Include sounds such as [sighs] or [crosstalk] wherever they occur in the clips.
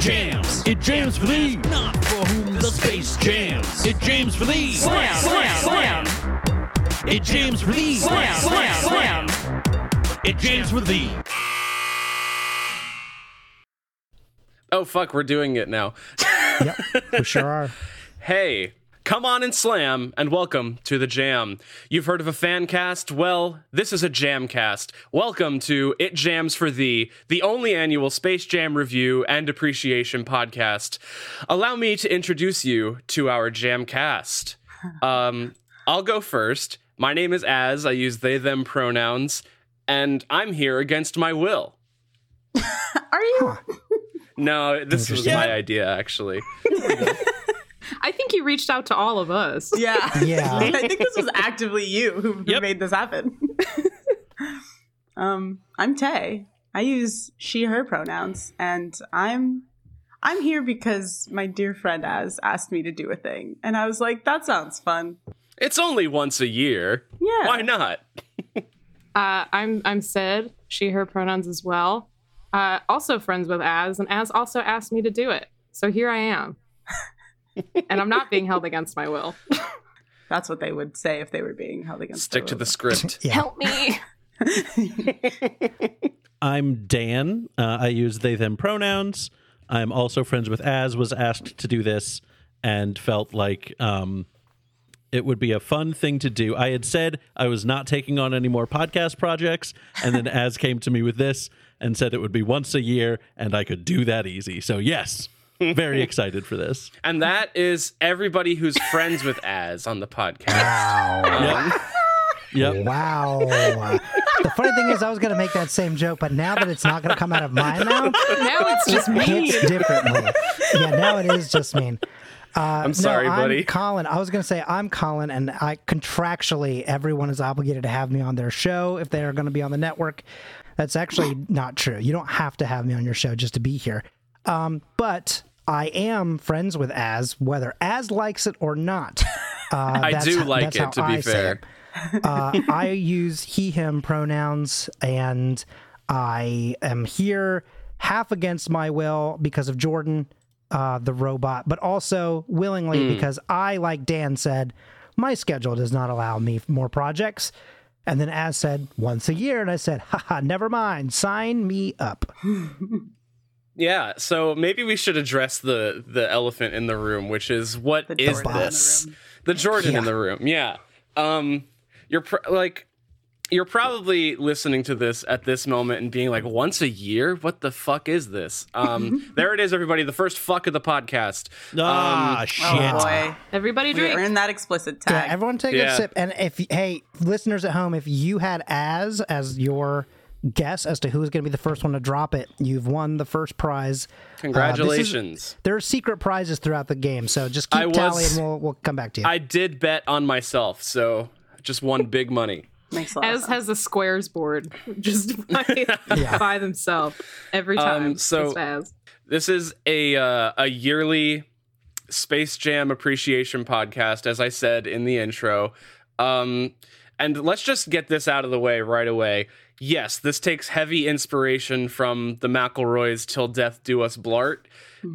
jams. It jams for thee. Not for whom the space jams. It jams for thee. Slam, slam, slam. It jams for thee. Slam, slam, slam. It jams for thee. Oh fuck, we're doing it now. Yep, we sure are. [laughs] Hey, come on and slam, and welcome to the Jam. You've heard of a fan cast? Well, this is a jam cast. Welcome to It Jams for Thee, the only annual Space Jam review and appreciation podcast. Allow me to introduce you to our jam cast. [laughs] Um, I'll go first. My name is Az. I use they, them pronouns, and I'm here against my will. [laughs] Are you? No, this was my idea, actually. [laughs] [laughs] I think you reached out to all of us. [laughs] Yeah. Yeah. [laughs] I think this was actively you who, who Yep. made this happen. um, I'm Tay. I use she her pronouns and I'm I'm here because my dear friend Az asked me to do a thing. And I was like, that sounds fun. It's only once a year. Yeah. Why not? Uh, I'm I'm Syd. She her pronouns as well. Uh, also friends with Az, and Az also asked me to do it. So here I am. And I'm not being held against my will. [laughs] That's what they would say if they were being held against Stick to their the script. [laughs] Yeah. Help me. [laughs] I'm Dan. Uh, I use they, them pronouns. I'm also friends with Az, was asked to do this and felt like um, it would be a fun thing to do. I had said I was not taking on any more podcast projects, and then Az came to me with this and said it would be once a year and I could do that easy. So, yes, [laughs] very excited for this. And that is everybody who's friends with Az on the podcast. Wow. [laughs] Yep. Wow. the funny thing is, I was going to make that same joke, but now that it's not going to come out of my mouth, [laughs] now it's just it me. hits differently. Yeah, now it is just mean. Uh, I'm sorry, no, buddy. I'm Colin. I was going to say I'm Colin, and I contractually everyone is obligated to have me on their show if they are going to be on the network. That's actually not true. You don't have to have me on your show just to be here. Um, but I am friends with Az, whether Az likes it or not. [laughs] Uh, I do like it, to be I fair. uh, I [laughs] use he, him pronouns, and I am here half against my will because of Jordan, uh, the robot, but also willingly Hmm. because I, like Dan said, my schedule does not allow me more projects. And then as said, once a year, and I said, haha, never mind, sign me up. [laughs] Yeah, so maybe we should address the the elephant in the room, which is what The is Jordan the this? The Jordan Yeah. in the room. Yeah. Um you're pr- like you're probably listening to this at this moment and being like once a year what the fuck is this um [laughs] there it is everybody the first fuck of the podcast Ah, Oh shit. boy. Everybody We drink. earned that explicit Yeah, tag. everyone take Yeah. a sip. And if, hey, listeners at home, if you had as as your guess as to who's going to be the first one to drop it, you've won the first prize. Uh, is- congratulations there are secret prizes throughout the game, so just keep I was- tally and we'll, we'll come back to you. i did bet on myself so just won big money Makes a lot of Az sense. has a squares board [laughs] just by, [laughs] by themselves every time. Um, so- This is a uh, a yearly Space Jam appreciation podcast, as I said in the intro. Um, and let's just get this out of the way right away. Yes, this takes heavy inspiration from the McElroys "Till Death Do Us Blart."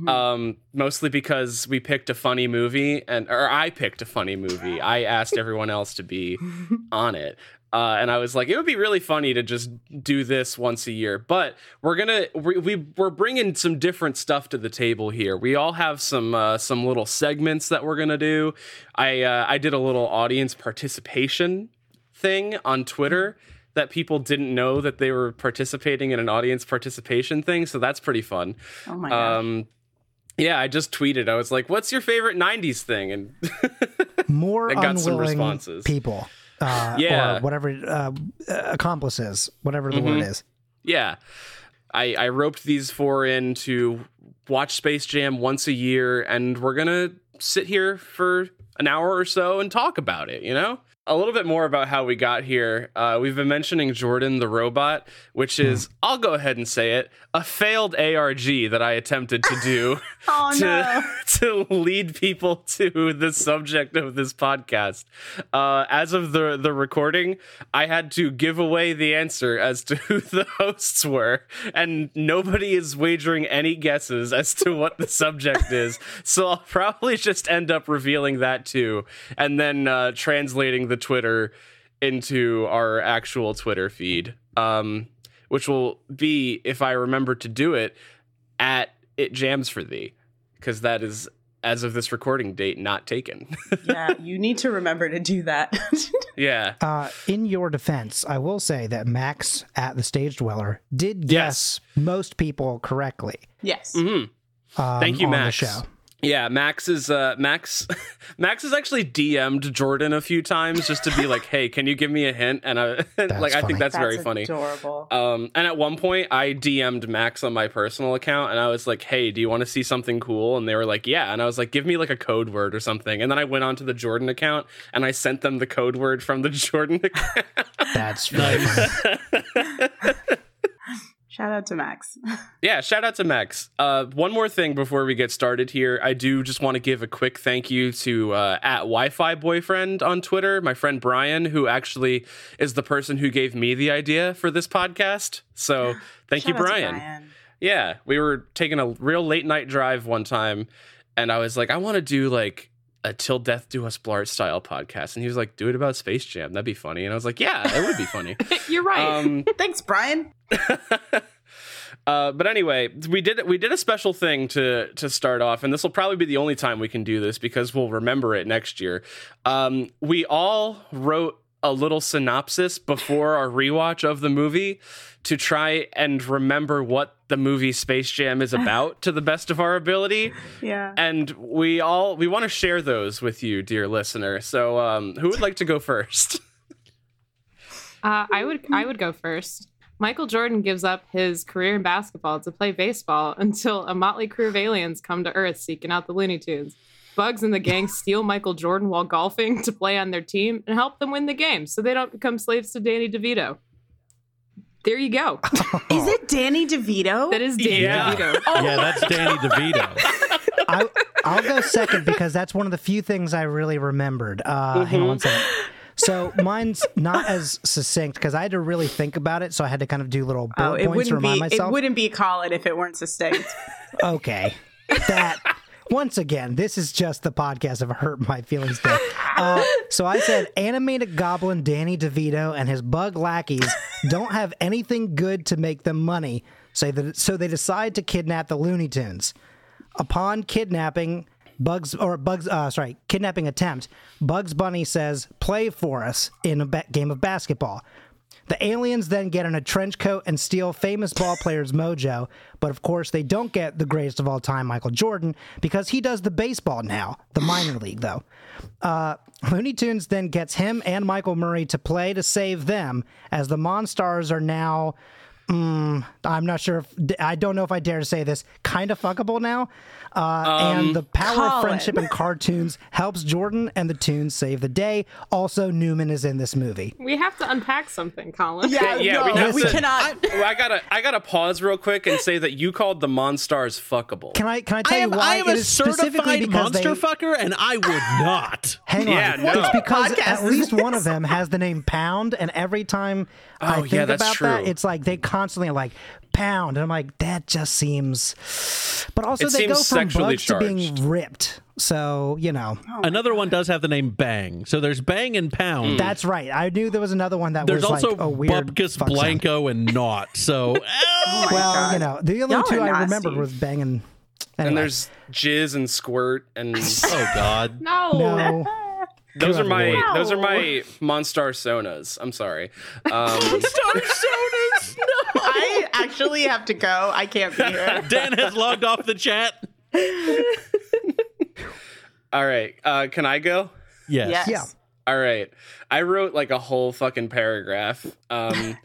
Um, mostly because we picked a funny movie, and or I picked a funny movie. I asked everyone else to be [laughs] on it. Uh, and I was like, it would be really funny to just do this once a year. But we're gonna we, we we're bringing some different stuff to the table here. We all have some uh, some little segments that we're gonna do. I uh, I did a little audience participation thing on Twitter that people didn't know that they were participating in an audience participation thing. So that's pretty fun. oh my god. Um, yeah, I just tweeted. I was like, "What's your favorite '90s thing?" And [laughs] More I got some unwilling responses. people, uh, Yeah. or whatever uh, accomplices, whatever the word Mhm. is. yeah, I I roped these four in to watch Space Jam once a year, and we're gonna sit here for an hour or so and talk about it. You know, a little bit more about how we got here. Uh, we've been mentioning Jordan the robot, which is, I'll go ahead and say it, a failed ARG that I attempted to do [laughs] Oh [laughs] to, no. [laughs] to lead people to the subject of this podcast. Uh, as of the, the recording, I had to give away the answer as to who the hosts were, and nobody is wagering any guesses as to what the subject is. So I'll probably just end up revealing that too, and then uh, translating the Twitter into our actual Twitter feed, um, which will be, if I remember to do it, at it jams for thee, because that is as of this recording date not taken. [laughs] yeah, you need to remember to do that. [laughs] yeah. Uh, in your defense, I will say that Max at the Stage Dweller did Yes. guess most people correctly. yes. Mhm. Um, Thank you, on Max. The show. Yeah, Max is uh Max [laughs] Max has actually DM'd Jordan a few times just to be like, [laughs] "Hey, can you give me a hint?" And I [laughs] like I think that's, very funny. Adorable. Um and at one point I DM'd Max on my personal account and I was like, "Hey, do you want to see something cool?" And they were like, "Yeah." And I was like, "Give me like a code word or something." And then I went onto the Jordan account and I sent them the code word from the Jordan account. That's very funny. Shout out to Max. [laughs] Yeah, shout out to Max. Uh, one more thing before we get started here, I do just want to give a quick thank you to uh, at Wi-Fi boyfriend on Twitter, my friend Brian, who actually is the person who gave me the idea for this podcast. So thank you, Brian. Brian. Yeah, we were taking a real late night drive one time, and I was like, I want to do like a Till Death Do Us Blart style podcast, and he was like, Do it about Space Jam. That'd be funny. And I was like, Yeah, it would be funny. [laughs] You're right. Um, [laughs] Thanks, Brian. [laughs] uh, but anyway, we did we did a special thing to to start off, and this will probably be the only time we can do this because we'll remember it next year. Um, we all wrote a little synopsis before our rewatch of the movie to try and remember what the movie Space Jam is about to the best of our ability, Yeah. and we all we want to share those with you, dear listener. So, um, who would like to go first? [laughs] Uh, I would I would go first. Michael Jordan gives up his career in basketball to play baseball [laughs] until a motley crew of aliens come to Earth seeking out the Looney Tunes. Bugs and the gang steal Michael Jordan while golfing to play on their team and help them win the game so they don't become slaves to Danny DeVito. There you go. Is it Danny DeVito? That is Danny Yeah. DeVito. [laughs] Yeah, that's Danny DeVito. I, I'll go second because that's one of the few things I really remembered. Uh, Hang on one second. So mine's not as succinct because I had to really think about it. So I had to kind of do little bullet oh, it points to wouldn't remind be. myself. It wouldn't be Colin if it weren't succinct. Okay. That once again, this is just the podcast of hurt my feelings day. Uh, so I said animated goblin Danny DeVito and his bug lackeys don't have anything good to make them money, so that so they decide to kidnap the Looney Tunes. Upon kidnapping, Bugs or Bugs, uh, sorry, kidnapping attempt, Bugs Bunny says, "Play for us in a ba- game of basketball." The aliens then get in a trench coat and steal famous ball player's mojo, but of course they don't get the greatest of all time, Michael Jordan, because he does the baseball now, the minor league though. Uh, Looney Tunes then gets him and Michael Murray to play to save them, as the Monstars are now. Mm, I'm not sure if I don't know if I dare to say this. Kind of fuckable now, uh, and the power of friendship in cartoons helps Jordan and the Tunes save the day. Also, Newman is in this movie. We have to unpack something, Colin. Yeah, yeah, no, we have we to- cannot. Well, I gotta I gotta pause real quick and say that you called the Monstars fuckable. Can I can I I tell am, you why I am it a certified monster they, fucker, and I would [sighs] not. Hang Yeah, on, no. it's because at least one of them has the name Pound, and every time I Oh, think yeah, that's about that, it's like they constantly are like Pound, and I'm like that just seems. But also It they go from sexually bugs to being ripped, so you know oh, Another one does have the name Bang. So there's Bang and Pound. Mm. that's right. I knew there was another one that There's was also like a weird Bupkus fuck sound. Blanko and Nawt. So [laughs] Oh Well, God. you know the only Y'all two I nasty. remembered was Bang and. and there's jizz and squirt and [laughs] oh god. [laughs] No. no. Those are my lord. those are my Monstar Sonas. I'm sorry. Um, [laughs] I actually have to go. I can't be here. [laughs] Dan has logged off the chat. [laughs] all right, uh, can I go? Yes. Yes. Yeah. All right. I wrote like a whole fucking paragraph. Um,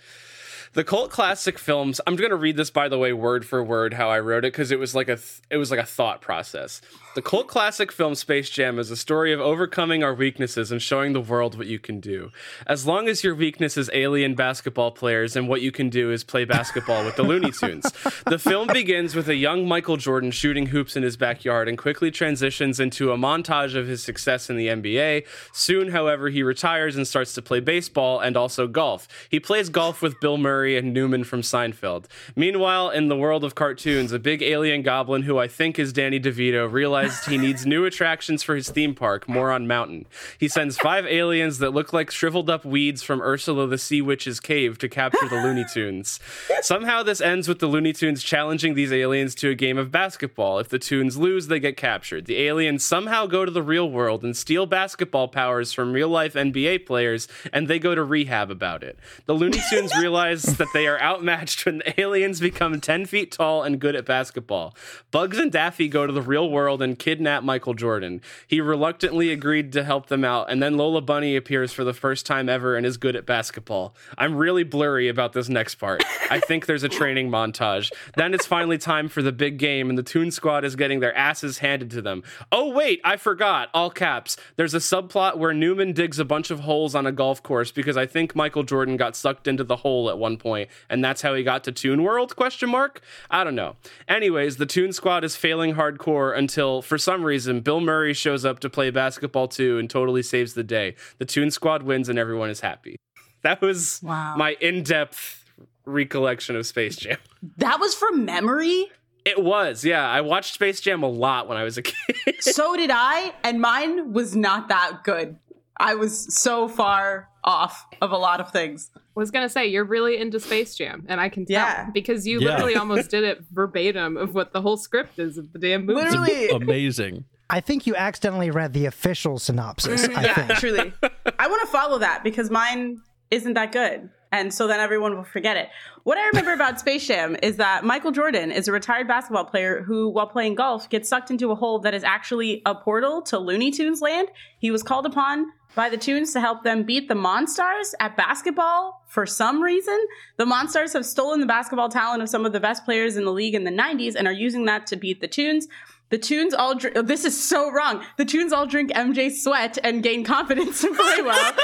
The cult classic films. I'm going to read this by the way, word for word, how I wrote it because it was like a th- it was like a thought process. The cult classic film Space Jam is a story of overcoming our weaknesses and showing the world what you can do. As long as your weakness is alien basketball players, and what you can do is play basketball with the Looney Tunes. The film begins with a young Michael Jordan shooting hoops in his backyard and quickly transitions into a montage of his success in the NBA. Soon, however, he retires and starts to play baseball and also golf. He plays golf with Bill Murray and Newman from Seinfeld. Meanwhile, in the world of cartoons, a big alien goblin who I think is Danny DeVito realized he needs new attractions for his theme park, Moron Mountain. He sends five aliens that look like shriveled up weeds from Ursula the Sea Witch's cave to capture the Looney Tunes. Somehow, this ends with the Looney Tunes challenging these aliens to a game of basketball. If the Tunes lose, they get captured. The aliens somehow go to the real world and steal basketball powers from real life NBA players, and they go to rehab about it. The Looney Tunes [laughs] realize that they are outmatched when the aliens become 10 feet tall and good at basketball. Bugs and Daffy go to the real world and kidnap Michael Jordan. He reluctantly agreed to help them out, and then Lola Bunny appears for the first time ever and is good at basketball. I'm really blurry about this next part. I think there's a training montage. Then it's finally time for the big game, and the Toon Squad is getting their asses handed to them. Oh, wait, I forgot. All caps. There's a subplot where Newman digs a bunch of holes on a golf course because I think Michael Jordan got sucked into the hole at one point, and that's how he got to Toon World? Question mark. I don't know. Anyways, the Toon Squad is failing hardcore until, for some reason, Bill Murray shows up to play basketball too and totally saves the day. The Toon Squad wins, and everyone is happy. That was Wow. my in-depth recollection of Space Jam. That was from memory. It was, yeah. I watched Space Jam a lot when I was a kid. so did I, and mine was not that good. I was so far off of a lot of things. I was gonna say you're really into Space Jam, and I can tell Yeah. because you Yeah. literally [laughs] almost did it verbatim of what the whole script is of the damn movie. Literally. [laughs] Amazing. I think you accidentally read the official synopsis. Mm-hmm. I yeah, think. truly. I want to follow that because mine isn't that good. And so then everyone will forget it. What I remember about Space Jam is that Michael Jordan is a retired basketball player who, while playing golf, gets sucked into a hole that is actually a portal to Looney Tunes land. He was called upon by the Tunes to help them beat the Monstars at basketball for some reason. The Monstars have stolen the basketball talent of some of the best players in the league in the 90s and are using that to beat the Tunes. The tunes all drink. Oh, this is so wrong. The tunes all drink MJ sweat and gain confidence and play well.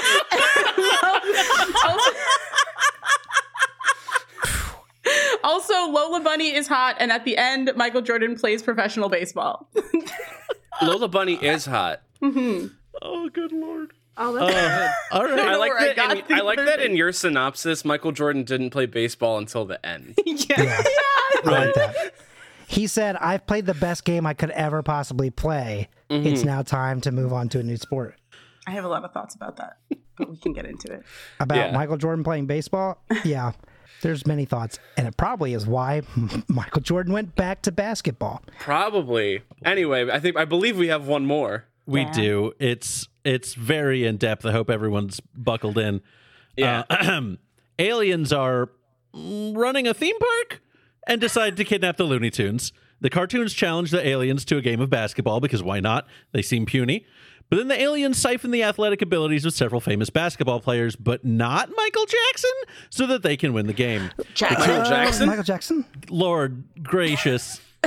also, also, Lola Bunny is hot, and at the end, Michael Jordan plays professional baseball. Lola Bunny is hot. mhm Oh, good lord. Oh, Uh, all right. I like where I that. in, I like that in your synopsis. Michael Jordan didn't play baseball until the end. [laughs] yeah. I like that. He said, I've played the best game I could ever possibly play. It's now time to move on to a new sport. I have a lot of thoughts about that, but we can get into it. [laughs] About Yeah. Michael Jordan playing baseball? Yeah. There's many thoughts. And it probably is why [laughs] Michael Jordan went back to basketball. Probably. Anyway, I think I believe we have one more. We Yeah. do. It's it's very in depth. I hope everyone's buckled in. Yeah. Uh, [clears throat] aliens are running a theme park and decide to kidnap the Looney Tunes. The cartoons challenge the aliens to a game of basketball because why not? They seem puny. But then the aliens siphon the athletic abilities of several famous basketball players, but not Michael Jackson, so that they can win the game. Michael Uh, Jackson. Michael Jackson? Lord gracious. [laughs]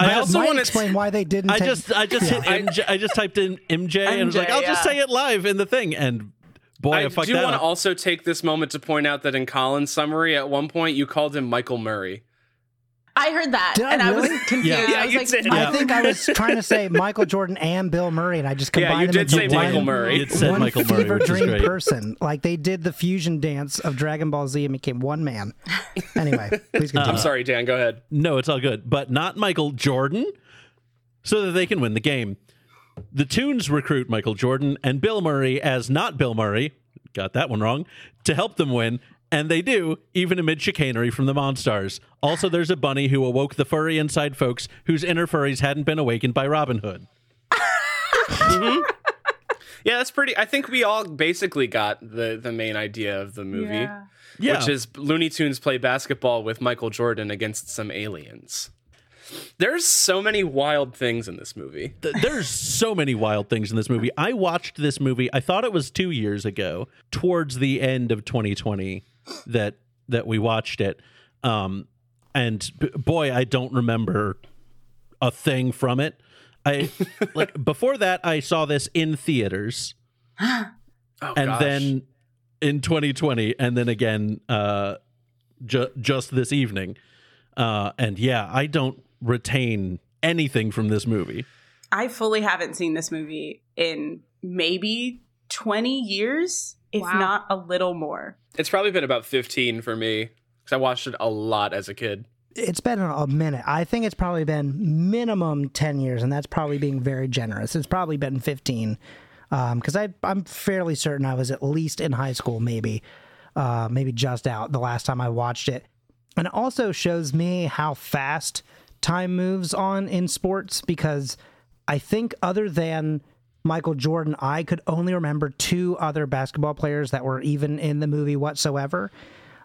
I also want to explain why they didn't I take- just I just hit MJ, I just typed in MJ, and was like, I'll just say it live in the thing, and boy, I, I do want to also take this moment to point out that in Colin's summary, at one point you called him Michael Murray. I heard that, Did I and I was confused. Yeah. Yeah, I was you like, did. I Yeah. think I was trying to say [laughs] Michael Jordan and Bill Murray, and I just Yeah, combined you them did into say one, Michael Murray. It said one Michael Murray, fever dream great. person. Like they did the fusion dance of Dragon Ball Z and became one man. [laughs] Anyway, please continue. I'm sorry, Dan. Go ahead. No, it's all good, but not Michael Jordan, so that they can win the game. The Tunes recruit Michael Jordan and Bill Murray as not Bill Murray. Got that one wrong. To help them win. And they do, even amid chicanery from the Monstars. Also, there's a bunny who awoke the furry inside folks whose inner furries hadn't been awakened by Robin Hood. [laughs] Yeah, that's pretty. I think we all basically got the the main idea of the movie, yeah. Yeah. which is Looney Tunes play basketball with Michael Jordan against some aliens. There's so many wild things in this movie. Th- there's so many wild things in this movie. I watched this movie, I thought it was two years ago, towards the end of 2020, that that we watched it. Um, and b- boy, I don't remember a thing from it. I [laughs] like before that I saw this in theaters [gasps] Oh, and gosh. then in 2020 and then again uh ju- just this evening. Uh and yeah, I don't retain anything from this movie. I fully haven't seen this movie in maybe 20 years, if Wow. not a little more. it's probably been about 15 for me because I watched it a lot as a kid. It's been a minute. I think it's probably been minimum 10 years, and that's probably being very generous. It's probably been 15. Because I I'm fairly certain I was at least in high school, maybe, uh, maybe just out the last time I watched it. And it also shows me how fast time moves on in sports because I think other than Michael Jordan, I could only remember two other basketball players that were even in the movie whatsoever.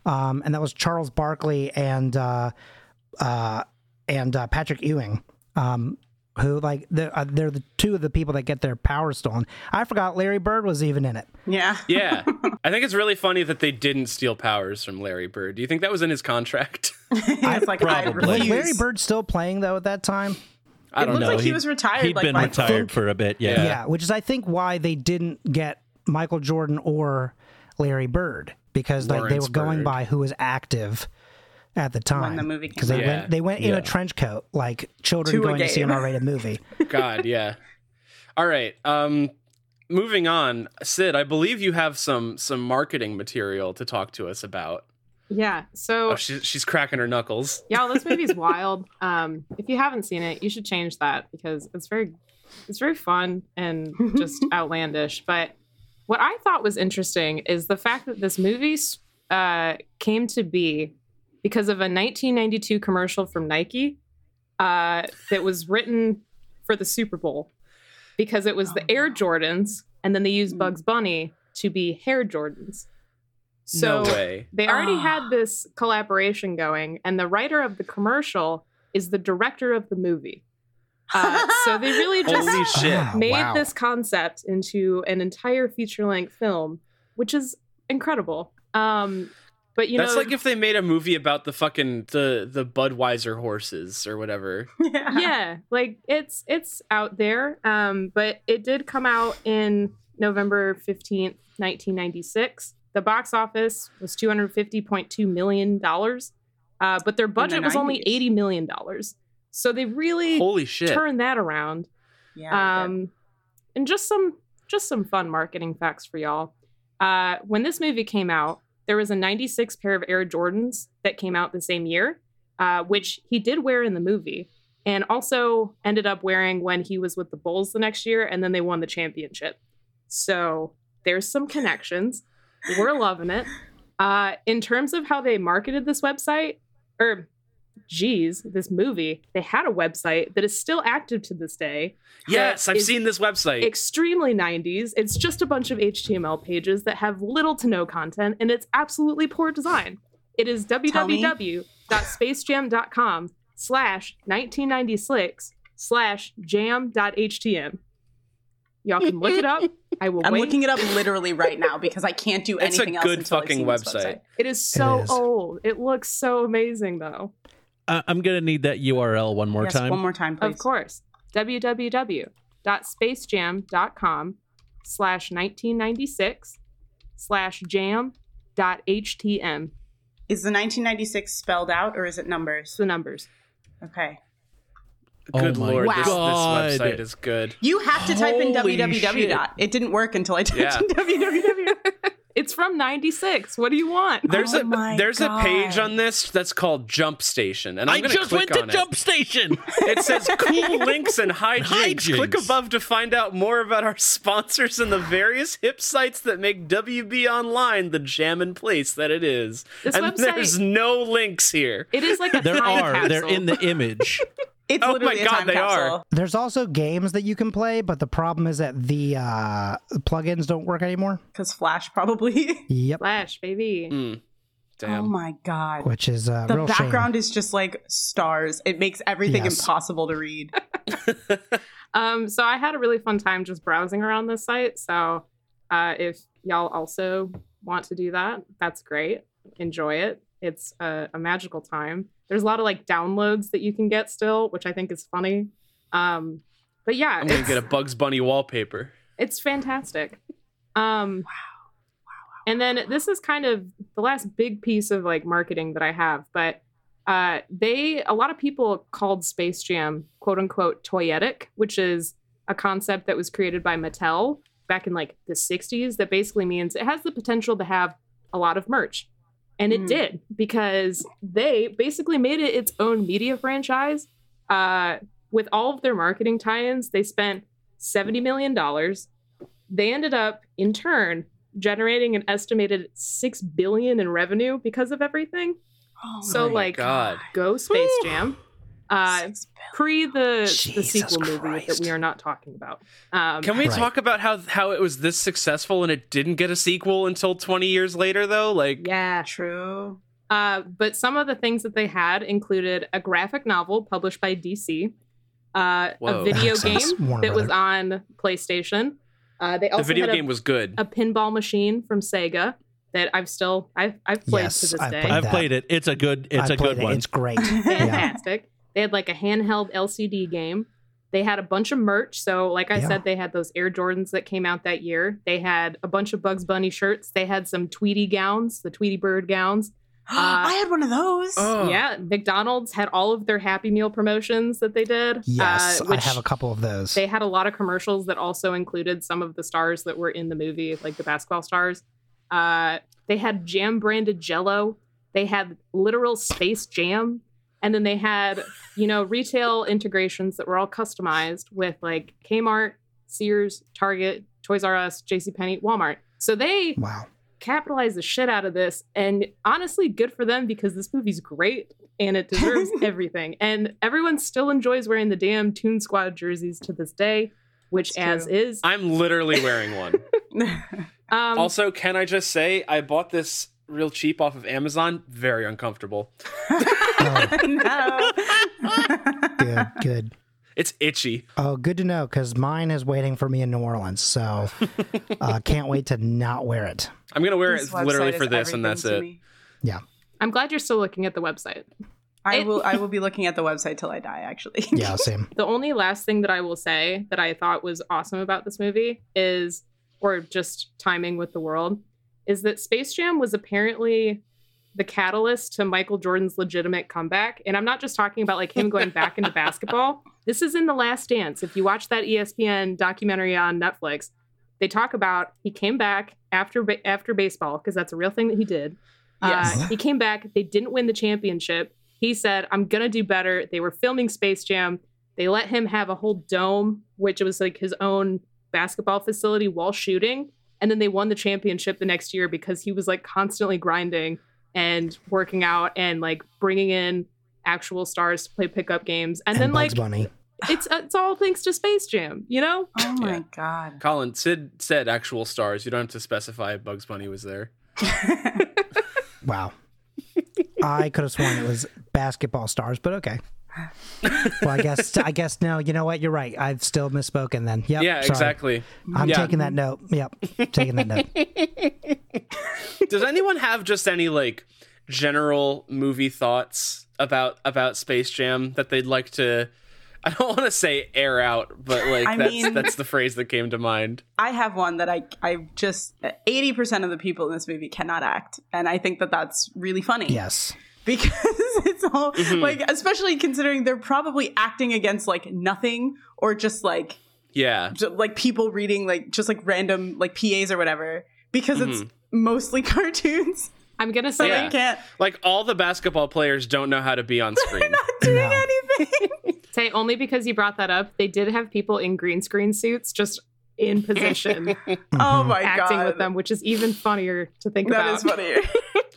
Um, and that was Charles Barkley and uh, uh, and uh, Patrick Ewing, um, who like they're, uh, they're the two of the people that get their power stolen. I forgot Larry Bird was even in it. Yeah. Yeah. [laughs] I think it's really funny that they didn't steal powers from Larry Bird. Do you think that was in his contract? [laughs] it's like, probably. Was. Larry Bird still playing though at that time? I It don't looked know. like he He'd- was retired. He'd like been by- retired for a bit. Yeah. Yeah. Yeah, which is I think why they didn't get Michael Jordan or Larry Bird because like they were going Bird. by who was active at the time the movie because they. Yeah. went they went in a trench coat like children To going to see an game. R-rated movie. [laughs] God, yeah. All right. Um moving on. Syd, I believe you have some some marketing material to talk to us about. Yeah. So Oh, she's she's cracking her knuckles. [laughs] y'all, this movie's [laughs] wild. Um, if you haven't seen it, you should change that because it's very, it's very fun and just outlandish. But what I thought was interesting is the fact that this movie uh, came to be because of a 1992 commercial from Nike uh, that was written for the Super Bowl because it was the Air Jordans, and then they used Bugs Bunny to be Hare Jordans. So no way. they already Ah. had this collaboration going, and the writer of the commercial is the director of the movie. Uh, so they [laughs] really just shit. Made wow. this concept into an entire feature length film, which is incredible. Um, but you That's know, like if they made a movie about the fucking the the Budweiser horses or whatever. [laughs] yeah. yeah, like it's it's out there. Um, but it did come out in November fifteenth, nineteen ninety six. The box office was two hundred fifty point two million dollars, uh, but their budget was only eighty million dollars. So they really Holy shit. turned that around. Yeah. Um, and just some just some fun marketing facts for y'all. Uh, when this movie came out, there was a 96 pair of Air Jordans that came out the same year, uh, which he did wear in the movie, and also ended up wearing when he was with the Bulls the next year, and then they won the championship. So there's some connections. We're loving it. Uh, in terms of how they marketed this website, or geez, this movie, they had a website that is still active to this day. yes, I've seen this website. Extremely 90s. It's just a bunch of HTML pages that have little to no content, and it's absolutely poor design. It is www.spacejam.com slash 1996 slash jam.htm. Y'all can look it up. I will [laughs] I'm wait. looking it up literally right now because I can't do anything else. It's a good else fucking seen this website. it is so is. old. It looks so amazing, though. I- I'm gonna need that URL one more yes, time. one more time, please. Of course. www.spacejam.com slash 1996 slash jam.htm. Is the 1996 spelled out or is it It's numbers? the numbers. Okay. Oh good Oh my lord, this, this website is good. You have to type in www. shit. dot. It didn't work until I typed Yeah. in [laughs] www. It's from 96. What do you want? There's Oh a my there's a page on this that's called Jump Station, and I'm I gonna just click went to on Jump Station. It. [laughs] it says cool [laughs] links and hijinks. Hijinks. Click above to find out more about our sponsors and the various hip sites that make WB Online the jam jammin' place that it is. This and website- there's no links here. It is like a there time are. They're in the image. [laughs] It's Oh my literally a God, time they are. There's also games that you can play, but the problem is that the uh, plugins don't work anymore. Because Flash [laughs] probably. Yep, Flash, baby. Oh Damn. my god. which is uh, The real background is just like stars. It makes everything Yes. impossible to read. [laughs] [laughs] Um, so I had a really fun time just browsing around this site. So uh, if y'all also want to do that, that's great. Enjoy it. It's a, a magical time. There's a lot of like downloads that you can get still, which I think is funny. Um, but yeah, I'm gonna get a Bugs Bunny wallpaper. it's fantastic. Um, wow. And then this is kind of the last big piece of like marketing that I have, but uh, they a lot of people called Space Jam quote unquote toyetic, which is a concept that was created by Mattel back in like the 60s that basically means it has the potential to have a lot of merch. And it Mm. did because they basically made it its own media franchise. Uh, with all of their marketing tie-ins, they spent $70 million. They ended up, in turn, generating an estimated six billion in revenue because of everything. Oh So, my like, God. go Space Jam. Uh, pre the the Jesus sequel movie that we are not talking about. Um, Can we Right. talk about how how it was this successful and it didn't get a sequel until 20 years later though? Like yeah. True. Uh, but some of the things that they had included a graphic novel published by DC, uh, a [laughs] video Makes game. Warner that was on PlayStation. Uh, they the video had a, game was good. a pinball machine from Sega that I've still I've, I've played Yes, to this I've day. played I've that. played it. It's a good. It's I a good it. one. It's great. [laughs] yeah. fantastic. They had like a handheld LCD game. They had a bunch of merch. So, like I Yeah. said, they had those Air Jordans that came out that year. They had a bunch of Bugs Bunny shirts. They had some Tweety gowns, the Tweety Bird gowns. [gasps] I had one of those. Oh. Yeah, McDonald's had all of their Happy Meal promotions that they did. Yes, uh, I have a couple of those. They had a lot of commercials that also included some of the stars that were in the movie, like the basketball stars. Uh, they had jam branded Jello. They had literal Space Jam, and then they had you know retail integrations that were all customized with like Kmart, Sears, Target, Toys R Us, JCPenney, Walmart. So they wow. capitalize the shit out of this. And honestly, good for them because this movie's great and it deserves [laughs] everything. And everyone still enjoys wearing the damn Toon Squad jerseys to this day, which It's as true. is. I'm literally wearing one. [laughs] Um, also, can I just say I bought this real cheap off of Amazon? Very uncomfortable. [laughs] no. Good, good. It's itchy. Oh, good to know because mine is waiting for me in New Orleans. So [laughs] uh, can't wait to not wear it. I'm gonna wear This it literally for this, and that's it. to me. I'm glad you're still looking at the website. I It- will. I [laughs] will be looking at the website till I die. Actually. Yeah, same. The only last thing that I will say that I thought was awesome about this movie is, or just timing with the world, is that Space Jam was apparently the catalyst to Michael Jordan's legitimate comeback. And I'm not just talking about like him going back into [laughs] basketball. This is in The Last Dance. If you watch that ESPN documentary on Netflix, they talk about he came back after ba- after baseball because that's a real thing that he did. Yes. Uh, he came back. They didn't win the championship. He said, I'm going to do better. They were filming Space Jam. They let him have a whole dome, which was like his own basketball facility while shooting. And then they won the championship the next year because he was like constantly grinding and working out and like bringing in actual stars to play pickup games. And, And, then Bugs like Bunny. it's it's all thanks to Space Jam, you know? Oh my Yeah. god. Colin, Syd said actual stars. You don't have to specify if Bugs Bunny was there. [laughs] Wow. I could have sworn it was basketball stars, but okay. Well, I guess I guess no. You know what? You're right. I've still misspoken. Then. Yep. yeah, sorry. exactly. I'm Yeah. taking that note. Yep. Taking that note. [laughs] Does anyone have just any like general movie thoughts about about Space Jam that they'd like to? I don't want to say air out, but like I that's mean- that's the phrase that came to mind. I have one that I I just eighty percent of the people in this movie cannot act, and I think that that's really funny. Yes. Because [laughs] it's all Mhm. like, especially considering they're probably acting against like nothing or just like Yeah, ju- like people reading like just like random like PAs or whatever because it's mostly [laughs] cartoons. I'm gonna say Yeah. they can't like all the basketball players don't know how to be on [laughs] screen. They're not doing No. anything. say only because you brought that up, they did have people in green screen suits just in position oh Mhm. my acting god, with them, which is even funnier to think That about. is funnier.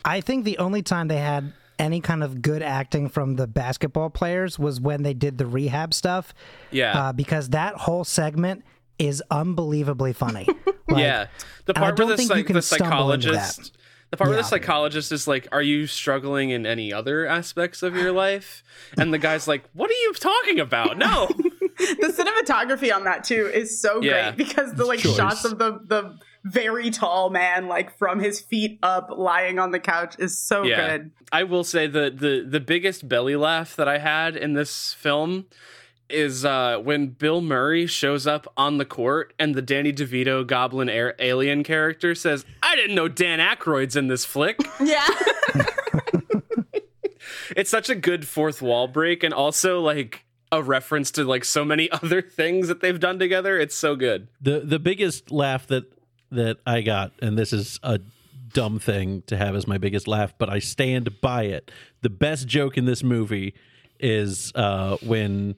I think the only time they had any kind of good acting from the basketball players was when they did the rehab stuff, Yeah, uh, because that whole segment is unbelievably funny. [laughs] Like, yeah. The I part where don't the, think you psych- can the stumble into that. psychologist, the part where the psychologist is like, "Are you struggling in any other aspects of your life?" And the guy's like, "What are you talking about? No." [laughs] the cinematography on that too is so Yeah. great because the like Choice. shots of the the very tall man, like from his feet up, lying on the couch, is so Yeah. good. I will say the the the biggest belly laugh that I had in this film is uh, when Bill Murray shows up on the court and the Danny DeVito Goblin air, alien character says, "I didn't know Dan Aykroyd's in this flick." [laughs] Yeah. [laughs] it's such a good fourth wall break and also like a reference to like so many [laughs] other things that they've done together. It's so good. The the biggest laugh that that I got, and this is a dumb thing to have as my biggest laugh, but I stand by it. The best joke in this movie is uh, when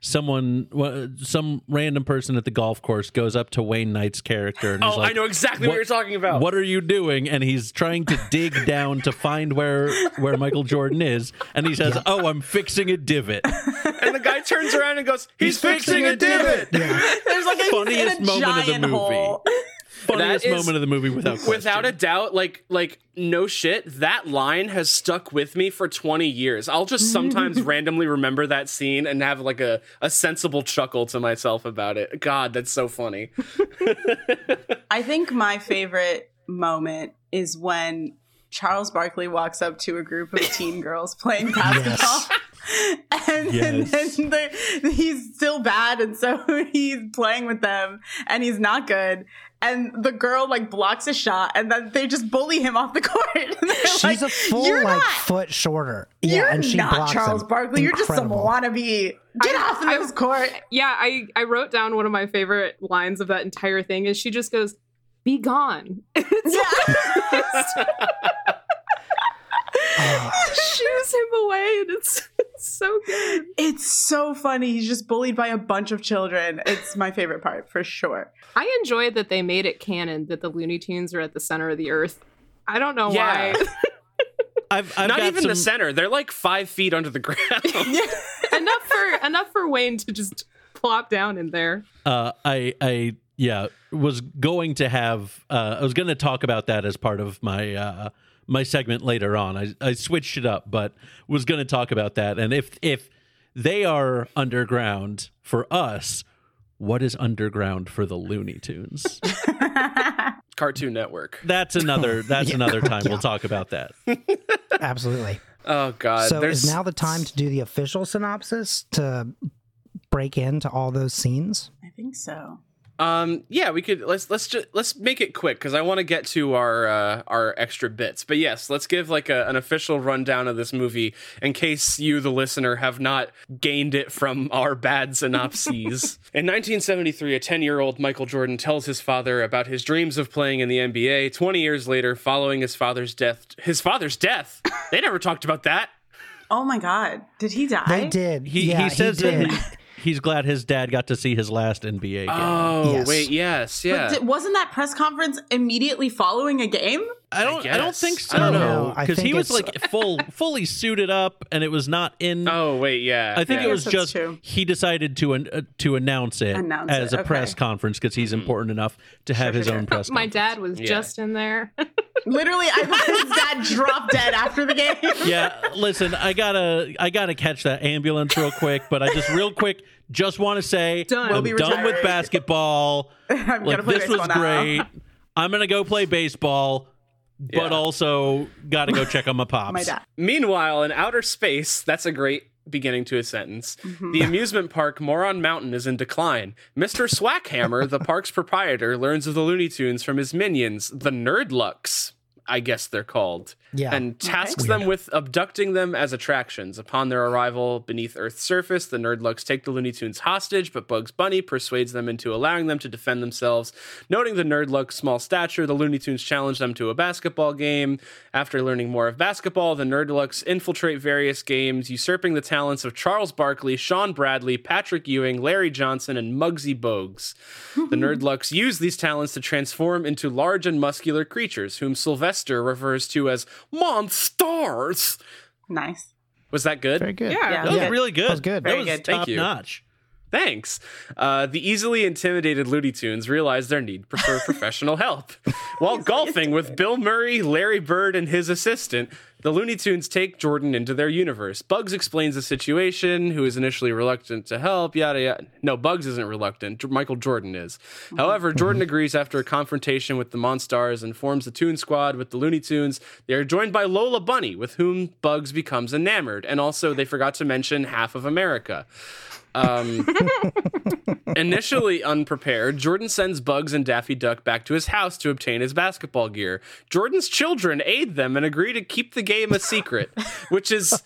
someone, some random person at the golf course goes up to Wayne Knight's character and is Oh, like, I know exactly what, "What- you're talking about. What are you doing? And he's trying to dig down to find where where Michael Jordan is, and he says, "Oh, I'm fixing a divot." and the guy turns around and goes, "He's, He's fixing, fixing a a divot." There's like a, Funniest a moment of the movie. hole. Funniest is- moment of the movie without question. Without a doubt, like like no shit, that line has stuck with me for 20 years. I'll just sometimes [laughs] randomly remember that scene and have like a, a sensible chuckle to myself about it. God, that's so funny. [laughs] I think my favorite moment is when Charles Barkley walks up to a group of teen girls playing [laughs] basketball. And, Yes. then the, he's still bad, and so he's playing with them, and he's not good. And the girl like blocks a shot, and then they just bully him off the [laughs] court. She's like, a full You're like not, foot shorter. Yeah, You're and she not blocks Charles him. Barkley. You're just some wannabe. Get I- off of I- this court. Yeah, I, I wrote down one of my favorite lines of that entire thing is she just goes, be gone. [laughs] It's Yeah. [laughs] Oh, [laughs] shoos him away and it's, it's so good. It's so funny. He's just bullied by a bunch of children. It's my favorite part for sure. I enjoyed that they made it canon that the Looney Tunes are at the center of the earth. I don't know Yeah. why. [laughs] I've, I've Not got even some, the center. They're like five feet under the ground. [laughs] enough for enough for Wayne to just plop down in there. uh, I, I, yeah, was going to have. Uh, I was going to talk about that as part of my uh, my segment later on. I, I switched it up, but was going to talk about that. And if if they are underground for us, what is underground for the Looney Tunes? [laughs] Cartoon Network. That's another. [laughs] That's another time we'll talk about that. [laughs] absolutely. Oh God. so there's is now the time to do the official synopsis to break into all those scenes? I think so. Um, yeah, we could let's let's just let's make it quick because I want to get to our uh, our extra bits. But yes, let's give like a, an official rundown of this movie in case you, the listener, have not gained it from our bad synopses. [laughs] in 1973, a 10 year old Michael Jordan tells his father about his dreams of playing in the NBA. 20 years later, following his father's death, his father's death. They never talked about that. Oh my god. Did he die? They did. He yeah, he says did. That he- he's glad his dad got to see his last NBA game. Oh Yes. wait, yes, But yeah. di- wasn't that press conference immediately following a game? I don't. I, don't think so. I don't know. Because he was like full, [laughs] fully suited up, and it was not in. oh wait, yeah. I think yeah. it was just true. he decided to an, uh, to announce it Announce as it, a press conference because he's important enough to have his sure, own press. [laughs] My conference. dad was Yeah. just in there. [laughs] Literally, I thought his dad dropped dead after the game. Yeah, listen, I gotta, I gotta catch that ambulance real quick, but I just real quick just want to say Done. I'm We'll be done with basketball. [laughs] I'm Like play this was now. great. I'm gonna go play baseball, but Yeah. also gotta go check on my pops. [laughs] My dad. Meanwhile, in outer space, that's a great beginning to a sentence. Mm-hmm. The amusement park Moron Mountain is in decline. Mr. Swackhammer, the park's proprietor, learns of the Looney Tunes from his minions, the Nerdlucks. I guess they're called. Yeah. And tasks them with abducting them as attractions. Upon their arrival beneath Earth's surface, the Nerdlucks take the Looney Tunes hostage, but Bugs Bunny persuades them into allowing them to defend themselves. Noting the Nerdlucks' small stature, the Looney Tunes challenge them to a basketball game. After learning more of basketball, the Nerdlucks infiltrate various games, usurping the talents of Charles Barkley, Shawn Bradley, Patrick Ewing, Larry Johnson, and Muggsy Bogues. [laughs] The Nerdlucks use these talents to transform into large and muscular creatures, whom Sylvester refers to as monsters. Nice. Was that good? Very good. Yeah. Yeah. That was Yeah. really good. That was good. That was good. top Thank you. notch. Thanks. Uh, the easily intimidated Looney Tunes realize their need for [laughs] professional help. While golfing with Bill Murray, Larry Bird, and his assistant, the Looney Tunes take Jordan into their universe. Bugs explains the situation, who is initially reluctant to help, yada yada. No, Bugs isn't reluctant. Michael Jordan is. However, [laughs] Jordan agrees after a confrontation with the Monstars and forms the Toon Squad with the Looney Tunes. They are joined by Lola Bunny, with whom Bugs becomes enamored. And also, they forgot to mention half of America. Um, [laughs] initially unprepared, Jordan sends Bugs and Daffy Duck back to his house to obtain his basketball gear. Jordan's children aid them and agree to keep the game a secret, which is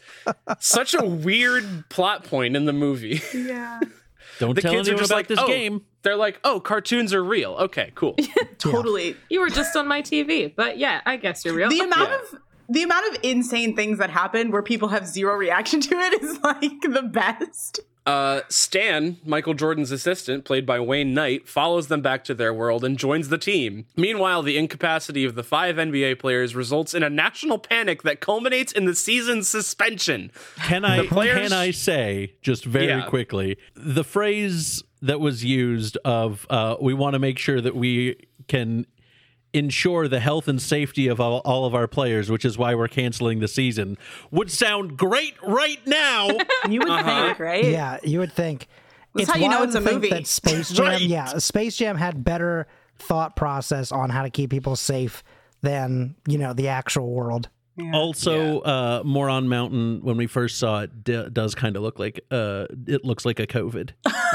such a weird plot point in the movie. Yeah. [laughs] Don't The tell kids are just about like, this oh, game. they're like, oh, cartoons are real. Okay, cool. [laughs] Totally. You were just on my TV, but yeah, I guess you're real. The amount Yeah. of the amount of insane things that happen where people have zero reaction to it is like the best. Uh, Stan, Michael Jordan's assistant, played by Wayne Knight, follows them back to their world and joins the team. Meanwhile, the incapacity of the five NBA players results in a national panic that culminates in the season's suspension. Can I players- can I say just very Yeah. quickly the phrase that was used of uh, we want to make sure that we can ensure the health and safety of all, all of our players, which is why we're canceling the season, would sound great right now. [laughs] You would think, right? Yeah, you would think. That's how you know it's a movie. That Space [laughs] Jam, Right. yeah, Space Jam had better thought process on how to keep people safe than you know the actual world. also, uh, Moron Mountain, when we first saw it, d- does kind of look like uh, it looks like a COVID. [laughs]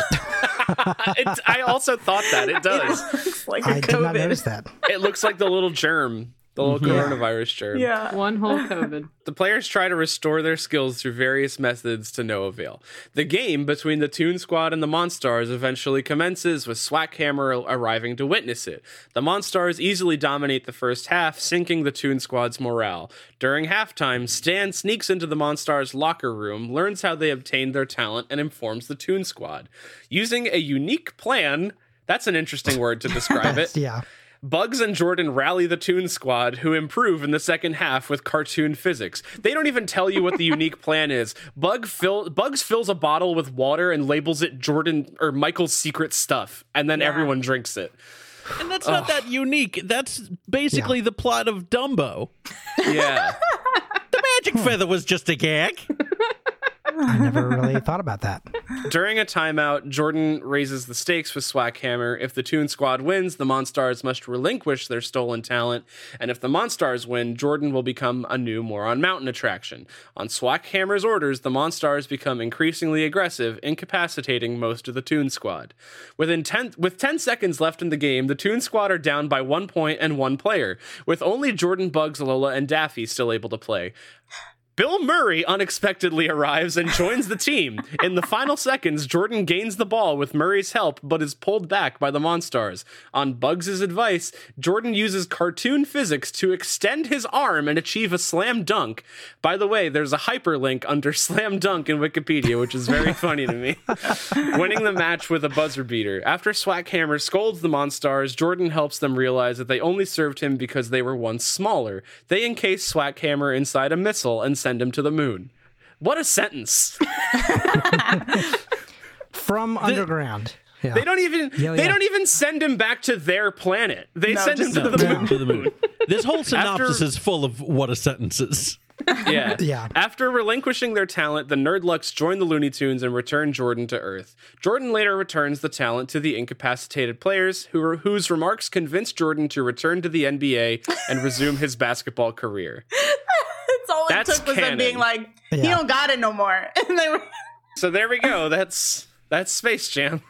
[laughs] It, I also thought that it [laughs] does. It's like a I did not COVID. notice that. It looks like the little germ, the little mm-hmm. coronavirus germ. Yeah. one whole [laughs] COVID. The players try to restore their skills through various methods to no avail. The game between the Toon Squad and the Monstars eventually commences with Swackhammer arriving to witness it. The Monstars easily dominate the first half, sinking the Toon Squad's morale. During halftime, Stan sneaks into the Monstars' locker room, learns how they obtained their talent, and informs the Toon Squad. Using a unique plan, that's an interesting word to [laughs] describe it. Yeah, Bugs and Jordan rally the Toon Squad, who improve in the second half with cartoon physics. They don't even tell you what the [laughs] unique plan is. Bug fill, Bugs fills a bottle with water and labels it Jordan or Michael's secret stuff, and then everyone drinks it. And that's not that unique. That's basically the plot of Dumbo. [laughs] Yeah. The magic feather was just a gag. I never really thought about that. During a timeout, Jordan raises the stakes with Swackhammer. If the Toon Squad wins, the Monstars must relinquish their stolen talent, and if the Monstars win, Jordan will become a new Moron Mountain attraction. On Swackhammer's orders, the Monstars become increasingly aggressive, incapacitating most of the Toon Squad. Within 10, with 10 seconds left in the game, the Toon Squad are down by one point and one player, with only Jordan, Bugs, Lola, and Daffy still able to play. Bill Murray unexpectedly arrives and joins the team. In the final seconds, Jordan gains the ball with Murray's help, but is pulled back by the Monstars. On Bugs' advice, Jordan uses cartoon physics to extend his arm and achieve a slam dunk. By the way, there's a hyperlink under [laughs] slam dunk in Wikipedia, which is very funny to me. [laughs] Winning the match with a buzzer beater. After Swackhammer scolds the Monstars, Jordan helps them realize that they only served him because they were once smaller. They encase Swackhammer inside a missile and send him to the moon. What a sentence. [laughs] From underground. Yeah. They don't even Yeah, they don't even send him back to their planet. They No, send him to to the the moon. to the moon. This whole synopsis After- is full of what a sentences. [laughs] Yeah. Yeah. After relinquishing their talent, the Nerdlucks join the Looney Tunes and return Jordan to Earth. Jordan later returns the talent to the incapacitated players, who whose remarks convince Jordan to return to the NBA and resume his basketball career. [laughs] That's all That's it took was them canon. being like, he Yeah. don't got it no more. [laughs] And they were So there we go. That's that's Space Jam.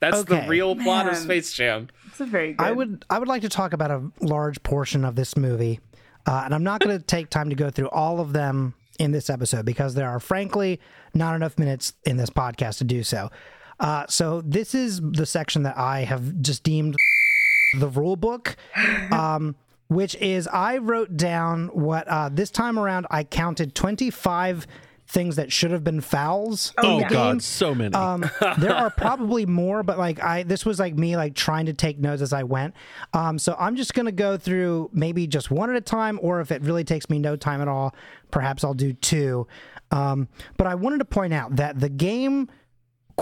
That's the real plot of Space Jam. it's a very good. I would I would like to talk about a large portion of this movie, uh, and I'm not going to take time to go through all of them in this episode because there are frankly not enough minutes in this podcast to do so. Uh, so this is the section that I have just deemed the rule book. [laughs] Um, which is I wrote down what uh, this time around I counted 25 things that should have been fouls. in Oh. God, so many. Um, there are probably more, but like I, this was like me like trying to take notes as I went. Um, so I'm just gonna go through maybe just one at a time, or if it really takes me no time at all, perhaps I'll do two. Um, but I wanted to point out that the game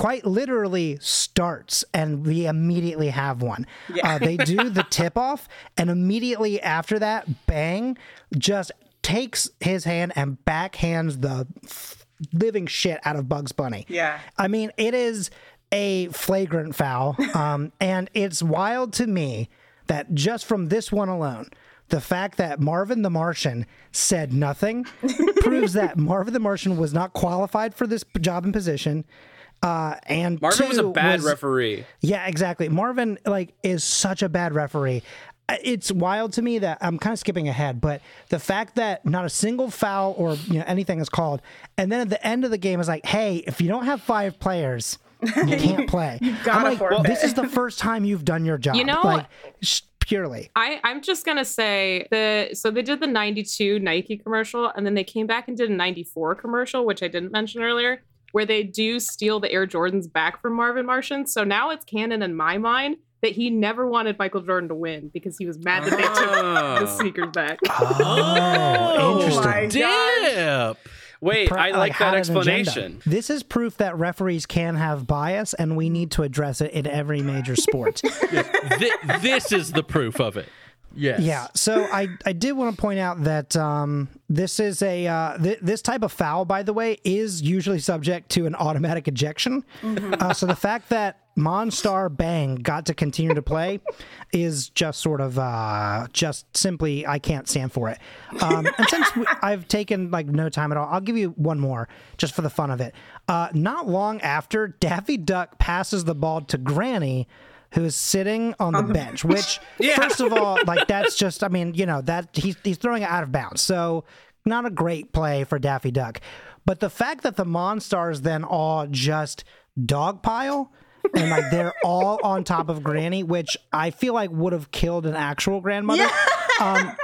quite literally starts and we immediately have one. Uh, they do the [laughs] tip off, and immediately after that, bang, just takes his hand and backhands the f- living shit out of Bugs Bunny. Yeah. I mean, it is a flagrant foul. [laughs] Um, and it's wild to me that just from this one alone, the fact that Marvin the Martian said nothing [laughs] proves that Marvin the Martian was not qualified for this job and position. Uh, and Marvin was a two bad referee. yeah, exactly. Marvin like is such a bad referee. Uh, It's wild to me that I'm kind of skipping ahead, but the fact that not a single foul or you know anything is called, and then at the end of the game is like, hey, if you don't have five players, you [laughs] can't play. gotta I'm like, forfeit. this is the first time you've done your job. You know- like sh- purely. I, I'm just gonna say the so they did the 92 Nike commercial and then they came back and did a 94 commercial, which I didn't mention earlier, where they do steal the Air Jordans back from Marvin Martian. So now it's canon in my mind that he never wanted Michael Jordan to win because he was mad that they took ah. the Oh. sneakers back. [laughs] Oh, oh, interesting. my God. Dip. Wait, Pro- I like had that explanation. This is proof that referees can have bias, and we need to address it in every major sport. [laughs] Thi- this is the proof of it. Yes. Yeah. So I, I did want to point out that um, this is a uh, th- this type of foul, by the way, is usually subject to an automatic ejection. Uh, so the fact that Monstar Bang got to continue to play is just sort of uh, just simply I can't stand for it. Um, and since we, I've taken like no time at all, I'll give you one more just for the fun of it. Uh, not long after Daffy Duck passes the ball to Granny who is sitting on the bench, [laughs] which first of all, like [laughs] that's just I mean, you know, that he's he's throwing it out of bounds. So not a great play for Daffy Duck. But the fact that the Monstars then all just dogpile and like they're all [laughs] on top of Granny, which I feel like would have killed an actual grandmother. Um,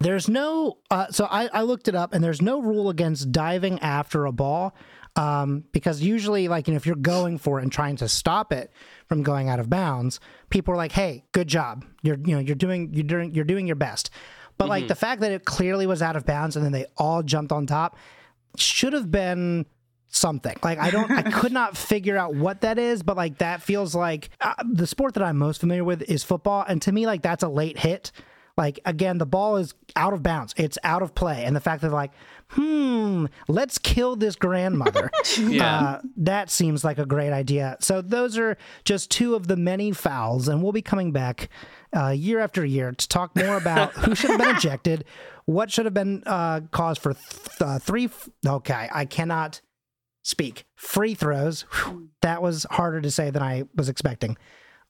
there's no, uh, so I, I looked it up, and there's no rule against diving after a ball, um, because usually, like you know, if you're going for it and trying to stop it from going out of bounds, people were like, "Hey, good job! You're you know you're doing you're doing you're doing your best." But like the fact that it clearly was out of bounds and then they all jumped on top should have been something. Like I don't, I [laughs] could not figure out what that is, but like that feels like uh, the sport that I'm most familiar with is football, and to me, like that's a late hit. Like again, the ball is out of bounds; it's out of play, and the fact that like, hmm, let's kill this grandmother. [laughs] Yeah. Uh, that seems like a great idea. So those are just two of the many fouls, and we'll be coming back uh, year after year to talk more about who should have been [laughs] ejected, what should have been uh, cause for th- uh, three. F- okay, I cannot speak. Free throws. Whew, that was harder to say than I was expecting.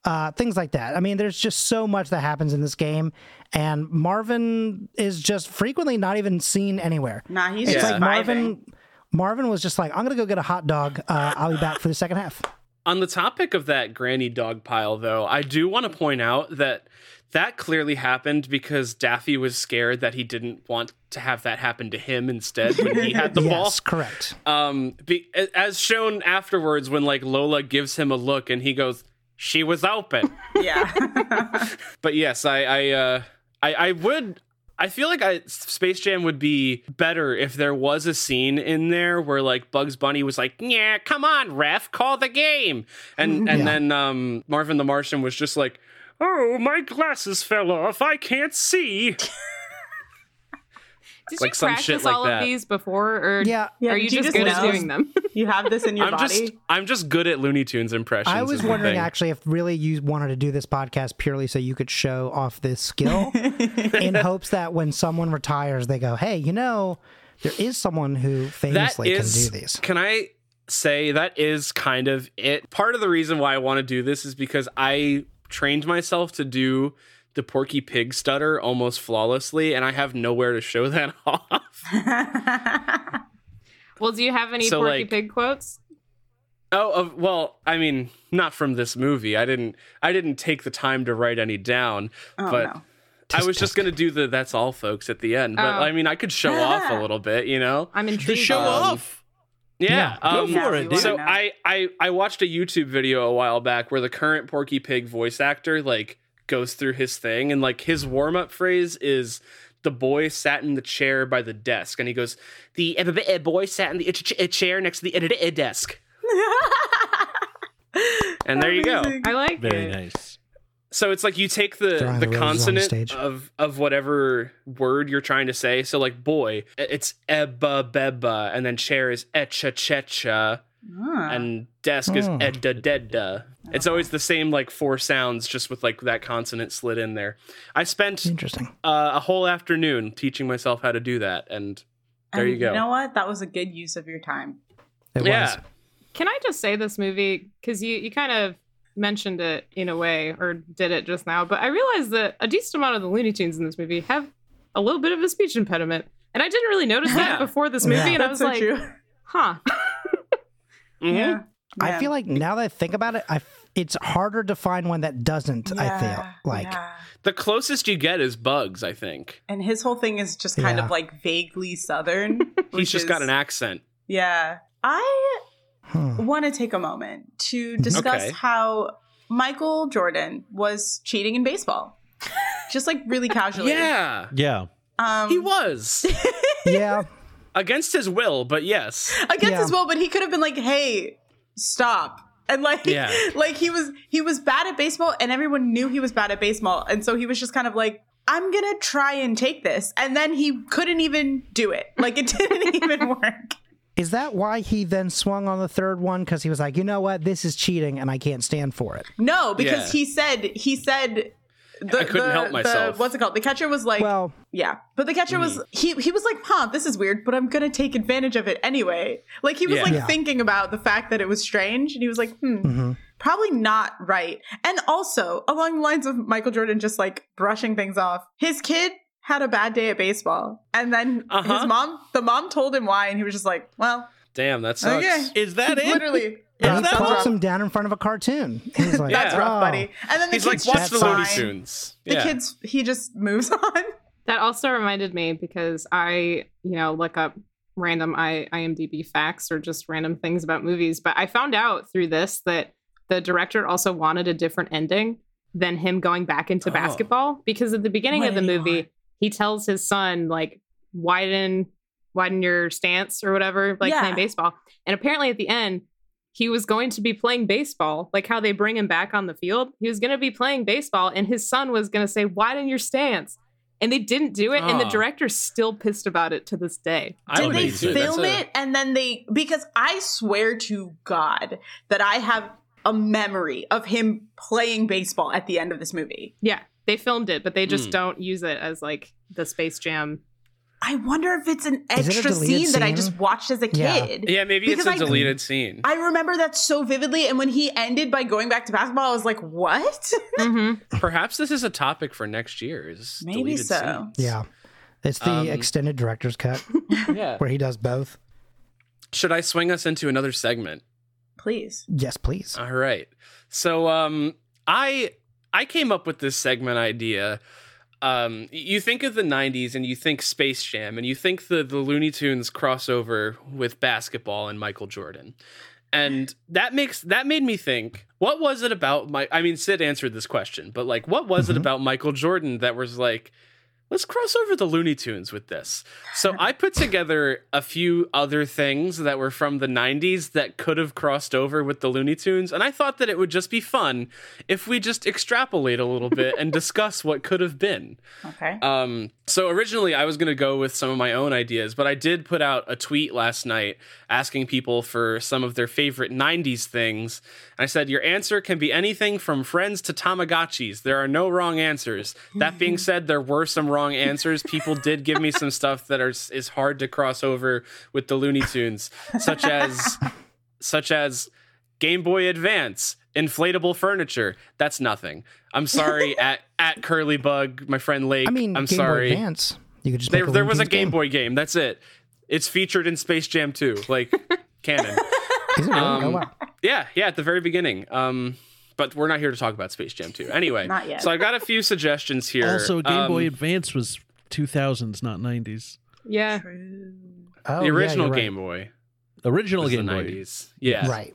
Uh, things like that. I mean, there's just so much that happens in this game, and Marvin is just frequently not even seen anywhere. Nah, he's It's just like. Marvin. Marvin was just like, "I'm gonna go get a hot dog. Uh, I'll be back for the second half." On the topic of that granny dog pile, though, I do want to point out that that clearly happened because Daffy was scared that he didn't want to have that happen to him instead when he had the [laughs] ball. yes, correct. Um, be, as shown afterwards, when like Lola gives him a look and he goes, "She was open." Yeah. [laughs] but yes, I, I, uh, I, I would. I feel like I, Space Jam would be better if there was a scene in there where like Bugs Bunny was like, "Yeah, come on, ref, call the game," and and Yeah. then um, Marvin the Martian was just like, "Oh, my glasses fell off. I can't see." [laughs] Did Like you some practice shit like all that. of these before, or Yeah. Yeah, are you did you just just good at doing them? [laughs] you have this in your I'm body. just I'm just good at Looney Tunes impressions. I was wondering thing. actually if really you wanted to do this podcast purely so you could show off this skill [laughs] in hopes that when someone retires, they go, "Hey, you know, there is someone who famously is can do these." can i say that is kind of it part of the reason why i want to do this is because i trained myself to do the porky pig stutter almost flawlessly and i have nowhere to show [laughs] that off [laughs] Well, do you have any So, Porky like- Pig quotes? oh uh, well i mean not from this movie i didn't i didn't take the time to write any down oh, but no. i was just gonna do the that's all folks at the end but Oh. i mean i could show off a little bit you know I'm To intrigued. show Um, off. yeah, Go um, for it, dude. So. I, I I watched a YouTube video a while back where the current Porky Pig voice actor like goes through his thing and like his warm up phrase is the boy sat in the chair by the desk and he goes the uh, uh, boy sat in the uh, ch- uh, chair next to the uh, uh, desk [laughs] And there you go. I like Very it. nice. So it's like you take the Drawing the the the consonant stage. of of whatever word you're trying to say. So like boy, it's ebba bebba, and then chair is etcha checha, Ah. and desk is Hmm. edda dedda. It's always the same like four sounds, just with like that consonant slid in there. I spent Interesting. uh, a whole afternoon teaching myself how to do that, and there And you go. You know what? That was a good use of your time. It yeah, was. Can I just say this movie because you you kind of mentioned it in a way or did it just now, but I realized that a decent amount of the Looney Tunes in this movie have a little bit of a speech impediment, and I didn't really notice Yeah. that before this movie, Yeah. and I was so like, true. huh. [laughs] Mhm. Yeah. I feel like now that I think about it, I f- it's harder to find one that doesn't. I feel like yeah. the closest you get is Bugs. I think And his whole thing is just kind Yeah. of like vaguely southern. [laughs] he's which just got an accent. Yeah. I Hmm. want to take a moment to discuss Okay. how Michael Jordan was cheating in baseball. Just like really casually. [laughs] Yeah, Yeah. Um, he was [laughs] yeah, against his will, but yes. against Yeah. his will, but he could have been like, "Hey, stop!" And like, Yeah. [laughs] like he was he was bad at baseball, and everyone knew he was bad at baseball, and so he was just kind of like, "I'm gonna try and take this," and then he couldn't even do it. Like it [laughs] didn't even work. is that why he then swung on the third one? Because he was like, you know what, this is cheating, and I can't stand for it. No, because Yeah. he said he said. The, I couldn't the- help the- myself. what's it called? The catcher was like, Well, Yeah, but the catcher was Mm. he he was like, "Huh, this is weird, but I'm gonna take advantage of it anyway." Like he was Yeah. like Yeah. thinking about the fact that it was strange, and he was like, "Hmm, mhm. probably not right." And also along the lines of Michael Jordan just like brushing things off, his kid had a bad day at baseball, and then Uh-huh. his mom, the mom told him why, and he was just like, "Well, Damn, that sucks. okay." Is that it? Literally, and yeah, he that's plops rough. him down in front of a cartoon. He's [laughs] like, That's Yeah. rough, "Oh." buddy. And then the He's like, kid's watch the Looney fine. Tunes. The kids, he just moves [laughs] on. That also reminded me because I, you know, look up random I, IMDb facts or just random things about movies. But I found out through this that the director also wanted a different ending than him going back into Oh. basketball because at the beginning What of the movie, want? he tells his son like widen widen your stance or whatever, like Yeah. playing baseball. And apparently at the end, he was going to be playing baseball, like how they bring him back on the field. He was going to be playing baseball, and his son was going to say, "Widen your stance." And they didn't do it, and the Oh. director's still pissed about it to this day. I Did they be too. That's film a- it and then they because I swear to God that I have a memory of him playing baseball at the end of this movie. Yeah, they filmed it, but they just Hmm. don't use it as like the Space Jam. I wonder if it's an Is it a extra scene, that I just watched as a kid. Yeah, maybe Because it's a deleted scene. I remember that so vividly, and when he ended by going back to basketball, I was like, "What?" [laughs] Mm-hmm. Perhaps this is a topic for next year's. Maybe deleted so. scenes. Yeah. It's the Um, extended director's cut [laughs] Yeah. where he does both. Should I swing us into another segment? Please. Yes, please. All right. So um I I came up with this segment idea. Um you think of the 90s and you think Space Jam and you think the the Looney Tunes crossover with basketball and Michael Jordan. And that makes that made me think, what was it about my I mean Syd answered this question, but like what was it Mhm. about Michael Jordan that was like let's cross over the Looney Tunes with this. So I put together a few other things that were from the 90s that could have crossed over with the Looney Tunes. And I thought that it would just be fun if we just extrapolate a little bit and [laughs] discuss what could have been. Okay. Um, so originally I was going to go with some of my own ideas, but I did put out a tweet last night asking people for some of their favorite 90s things. And I said, Your answer can be anything from friends to Tamagotchis. There are no wrong answers. That being [laughs] said, there were some wrong answers. People did give me some stuff that are, is hard to cross over with the Looney Tunes, such as such as Game Boy Advance, inflatable furniture. That's nothing. I'm sorry [laughs] at at Curly Bug, my friend Lake. I mean, I'm Game sorry. Boy Advance. You could just There, there was a Tunes Game Boy game. That's it. It's featured in Space Jam 2, like canon. [laughs] Really? Um, oh, wow. Yeah, yeah, at the very beginning. Um, but we're not here to talk about Space Jam 2. Anyway, [laughs] Not yet. so I've got a few suggestions here. Also, Game Um, Boy Advance was 2000s, not 90s. Yeah, Oh, the original you're right. Game Boy. Original Game the Boy. 90s. Yeah. Right.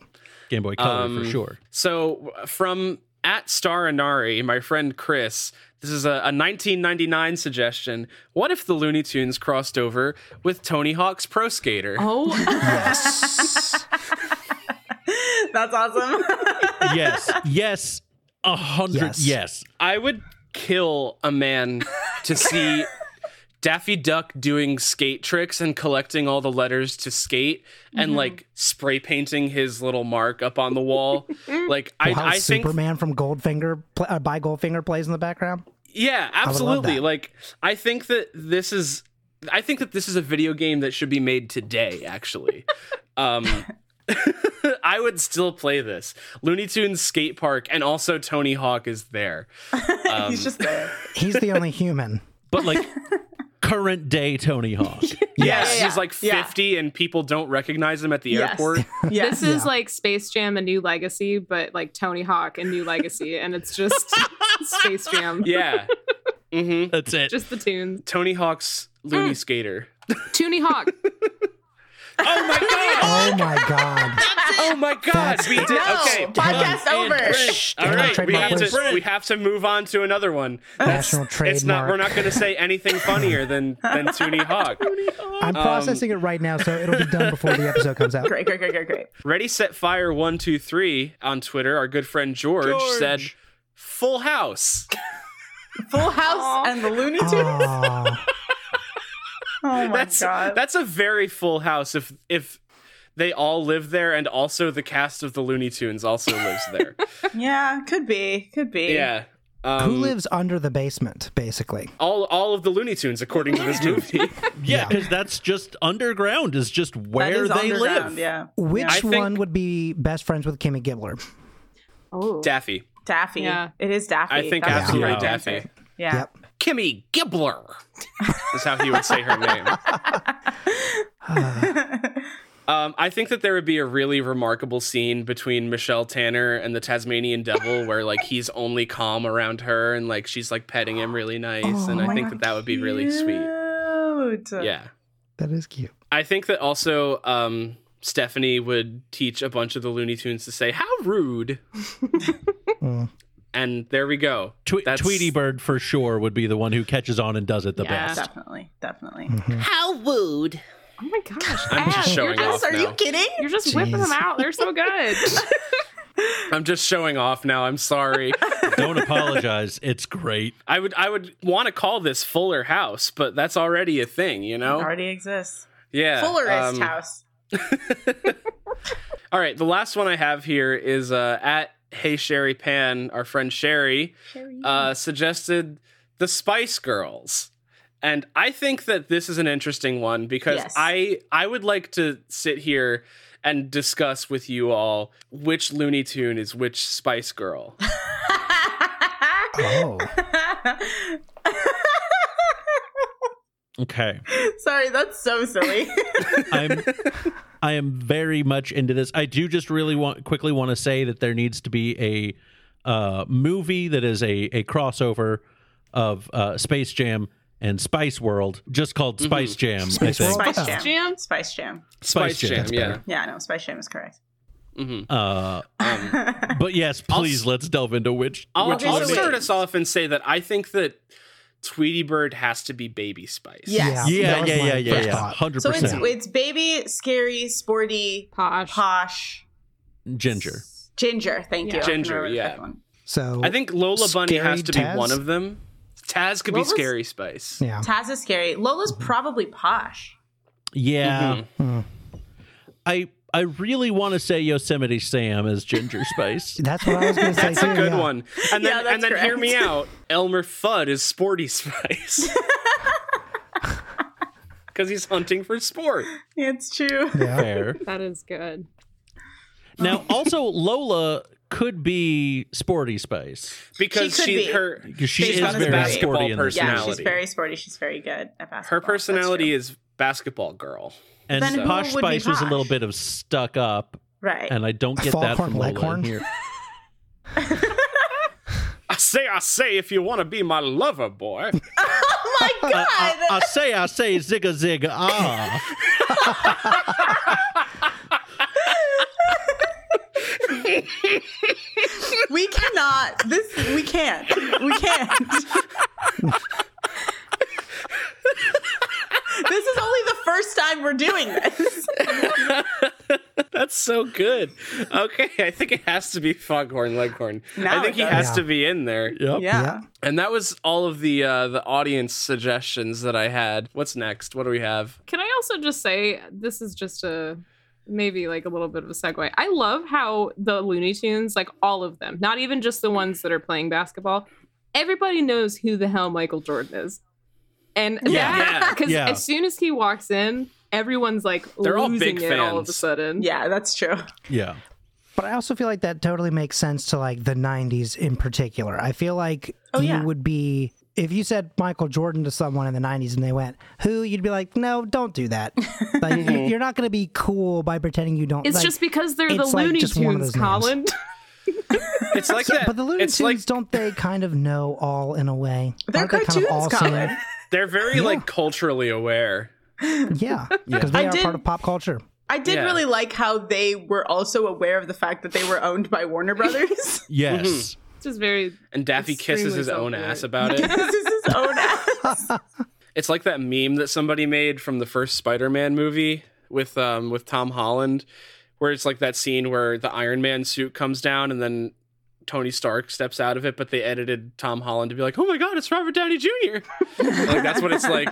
Game Boy Color Um, for sure. So from at Star Anari, my friend Chris, this is a, a 1999 suggestion. What if the Looney Tunes crossed over with Tony Hawk's Pro Skater? Oh, Yes. [laughs] [laughs] [laughs] That's awesome. [laughs] yes, yes, a hundred. Yes. Yes. I would kill a man to see Daffy Duck doing skate tricks and collecting all the letters to skate and like spray painting his little mark up on the wall. [laughs] like I, How I think Superman from Goldfinger pl- uh, by Goldfinger plays in the background. Yeah, absolutely. that. Like I think that this is I think that this is a video game that should be made today actually. um [laughs] I would still play this. Looney Tunes skate park and also Tony Hawk is there. [laughs] Um, He's just there. He's the only human. But like [laughs] current day Tony Hawk. Yes, yeah, yeah. he's like Yeah. 50 and people don't recognize him at the Yes. airport. Yes. This is like Space Jam: A New Legacy, but like Tony Hawk: A New Legacy, and it's just Space Jam. Yeah. hmm That's it. Just the tunes. Tony Hawk's Looney Skater. Toonie Hawk. Oh my god! Oh my god. Oh my god! That's- We did no, okay. podcast over. All Damn, right, we have to we have to move on to another one. National It's not. We're not going to say anything funnier than than Toonie [laughs] Hawk. I'm Um, processing it right now, so it'll be done before the episode comes out. Great, great, great, great, great. Ready, set, fire. One, two, three. On Twitter, our good friend George, George. said, "Full House." Full House and the Looney Tunes. [laughs] Aw. [laughs] Oh my That's god. that's a very full house. If if they all live there, and also the cast of the Looney Tunes also lives there. [laughs] yeah, could be, could be. yeah. Um, Who lives under the basement, basically? all all of the Looney Tunes, according to this movie. [laughs] yeah, because that's just underground is just That where is they live. Yeah. Which I think- one would be best friends with Kimmy Gibbler? Oh, Daffy, Daffy. Yeah. It is Daffy. I think That's absolutely correct Daffy. Yeah. Yep. Kimmy Gibbler, is how he would say her name. [sighs] Um, I think that there would be a really remarkable scene between Michelle Tanner and the Tasmanian Devil, where like he's only calm around her and like she's like petting him really nice, and I think that that would be really sweet. Yeah, That is cute. I think that also um, Stephanie would teach a bunch of the Looney Tunes to say "How rude," [laughs] Mm. And there we go. Twe- That's- Tweety Bird for sure would be the one who catches on and does it the Yeah. best. Definitely. Definitely. How rude. oh my gosh! I'm just showing you're off just, Are now. you kidding? You're just whipping them out. They're so good. [laughs] I'm just showing off now. I'm sorry. [laughs] Don't apologize. It's great. I would I would want to call this Fuller House, but that's already a thing, you know? Already exists. Yeah. Fullerist um, house. [laughs] All right, the last one I have here is uh, at Hey Sherry Pan. Our friend Sherry uh, suggested the Spice Girls, and I think that this is an interesting one because Yes. I I would like to sit here and discuss with you all which Looney Tune is which Spice Girl. [laughs] Oh. [laughs] Okay. [laughs] Sorry, that's so silly. [laughs] I'm I am very much into this. I do just really want quickly want to say that there needs to be a uh, movie that is a a crossover of uh, Space Jam and Spice World, just called Spice Jam. I Space think. Spice Jam. Jam? Spice Jam. Spice, Jam, Jam, yeah. better. Yeah, no, Spice Jam is correct. hmm Uh, [laughs] Um, but yes, please let's delve into which. I'll, which I'll one it is. start us off and say that I think that Tweety Bird has to be Baby Spice. Yes. Yeah, that was yeah, yeah, yeah, first yeah. thought. Hundred So it's it's baby, scary, sporty, Posh. posh, Ginger. ginger. Thank you. Yeah. I can Ginger, yeah. So I think Lola Bunny has to be one of them. Taz could Lola's- be Scary Spice. yeah. Taz is scary. Lola's probably posh. Yeah, Mhm. I I really want to say Yosemite Sam as Ginger Spice. [laughs] That's what I was going to say That's too. a good yeah. one. And then Yeah, and then hear me [laughs] out. Elmer Fudd is Sporty Spice. [laughs] Because he's hunting for sport. It's true. Yeah. Fair. That is good. Now, also Lola could be Sporty Spice Because She could she, be. her she Based is very body. sporty basketball in this. Yeah, she's very sporty. She's very good at basketball. her personality is basketball girl. And Then Posh Spice was a little bit of stuck up, right. and I don't get that Foghorn from Lola in Leghorn? here. [laughs] I say, I say, if you want to be my lover, boy. [laughs] oh my god! I, I say, I say, zigga zigga ah. [laughs] we cannot. This we can't. We can't. This is only the first time we're doing this. [laughs] That's so good. Okay, I think it has to be Foghorn Leghorn. Now I think he has does. to be in there. Yep. Yeah. Yeah. And that was all of the uh, the audience suggestions that I had. What's next? What do we have? Can I also just say this is just a maybe like a little bit of a segue. I love how the Looney Tunes, like all of them, not even just the ones that are playing basketball, everybody knows who the hell Michael Jordan is. And Yeah. because [laughs] Yeah. as soon as he walks in, everyone's like They're all losing big it all of a sudden. Yeah, that's true. Yeah. But I also feel like that totally makes sense to like the 90s in particular. I feel like Oh, you yeah. would be if you said Michael Jordan to someone in the 90s and they went, "Who?" you'd be like, "No, don't do that." [laughs] like you- you're not going to be cool by pretending you don't It's like- just because they're the it's like Looney just one of Tunes. Colin. [laughs] It's like that. But the Looney it's Tunes like don't they kind of know all in a way? They're Aren't they cartoons, kind of all Colin. Seeing- they're very like culturally aware. Yeah, [laughs] because they I are did- part of pop culture. I did Yeah. really like how they were also aware of the fact that they were owned by Warner Brothers. [laughs] Yes. It's just very And Daffy kisses his own self-aware. ass about it. [laughs] this is his own ass. It's like that meme that somebody made from the first Spider-Man movie with um with Tom Holland, where it's like that scene where the Iron Man suit comes down and then Tony Stark steps out of it, but they edited Tom Holland to be like, "Oh my God, it's Robert Downey Jr." [laughs] like that's what it's like.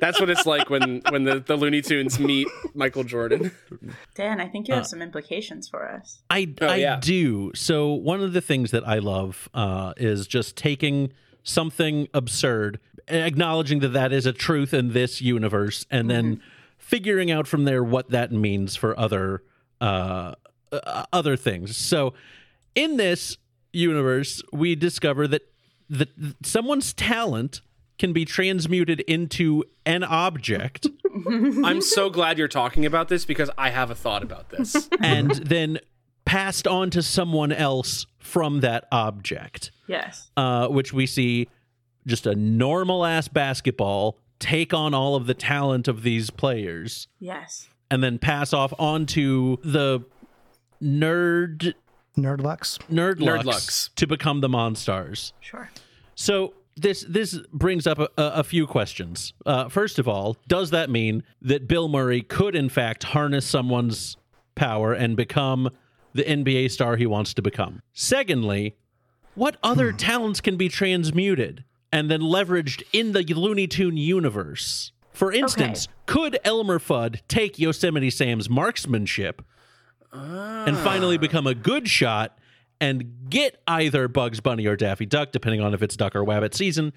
That's what it's like when when the, the Looney Tunes meet Michael Jordan. [laughs] Dan, I think you have some implications for us. I, Oh, I yeah. do. So one of the things that I love uh, is just taking something absurd, acknowledging that that is a truth in this universe, and then figuring out from there what that means for other uh, uh, other things. So in this universe, we discover that that someone's talent can be transmuted into an object. [laughs] I'm so glad you're talking about this because I have a thought about this. [laughs] and then passed on to someone else from that object, Yes. uh, which we see just a normal ass basketball take on all of the talent of these players Yes. and then pass off onto the nerd Nerdlucks. nerdlucks, Nerdlucks. to become the monstars. Sure. So this this brings up a, a a few questions. Uh, first of all, does that mean that Bill Murray could in fact harness someone's power and become the NBA star he wants to become? Secondly, what other talents can be transmuted and then leveraged in the Looney Tune universe? For instance, could Elmer Fudd take Yosemite Sam's marksmanship and finally ah. become a good shot and get either Bugs Bunny or Daffy Duck, depending on if it's Duck or Wabbit season.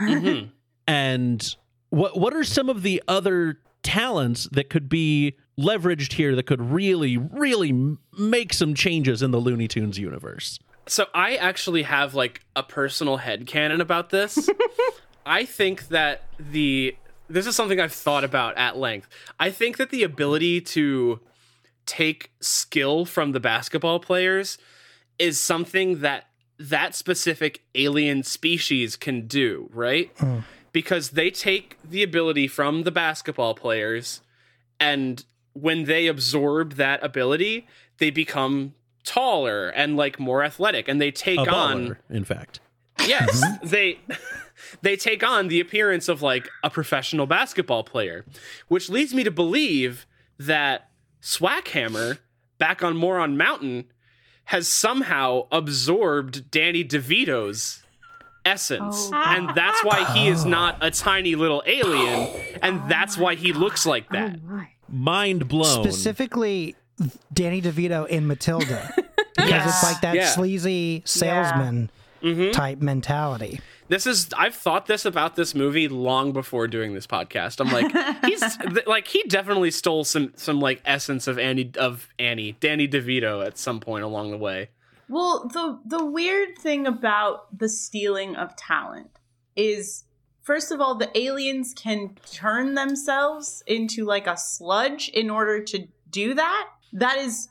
Mm-hmm. And what what are some of the other talents that could be leveraged here that could really, really make some changes in the Looney Tunes universe? So I actually have like a personal head headcanon about this. [laughs] I think that the this is something I've thought about at length. I think that the ability to take skill from the basketball players is something that that specific alien species can do, right? Hmm. Because they take the ability from the basketball players and when they absorb that ability, they become taller and like more athletic and they take A on in fact. yes mm-hmm. they [laughs] they take on the appearance of like a professional basketball player which leads me to believe that swackhammer back on moron mountain has somehow absorbed danny devito's essence Oh. and that's why he is oh. not a tiny little alien and that's why he looks like that Oh. Mind blown. Specifically, Danny DeVito in Matilda. [laughs] Because Yes. it's like that Yeah. sleazy salesman mm-hmm. type mentality. This is I've thought this about this movie long before doing this podcast. I'm like [laughs] he's th- like he definitely stole some some like essence of Annie of Annie Danny DeVito at some point along the way. Well, the the weird thing about the stealing of talent is first of all the aliens can turn themselves into like a sludge in order to do that. That is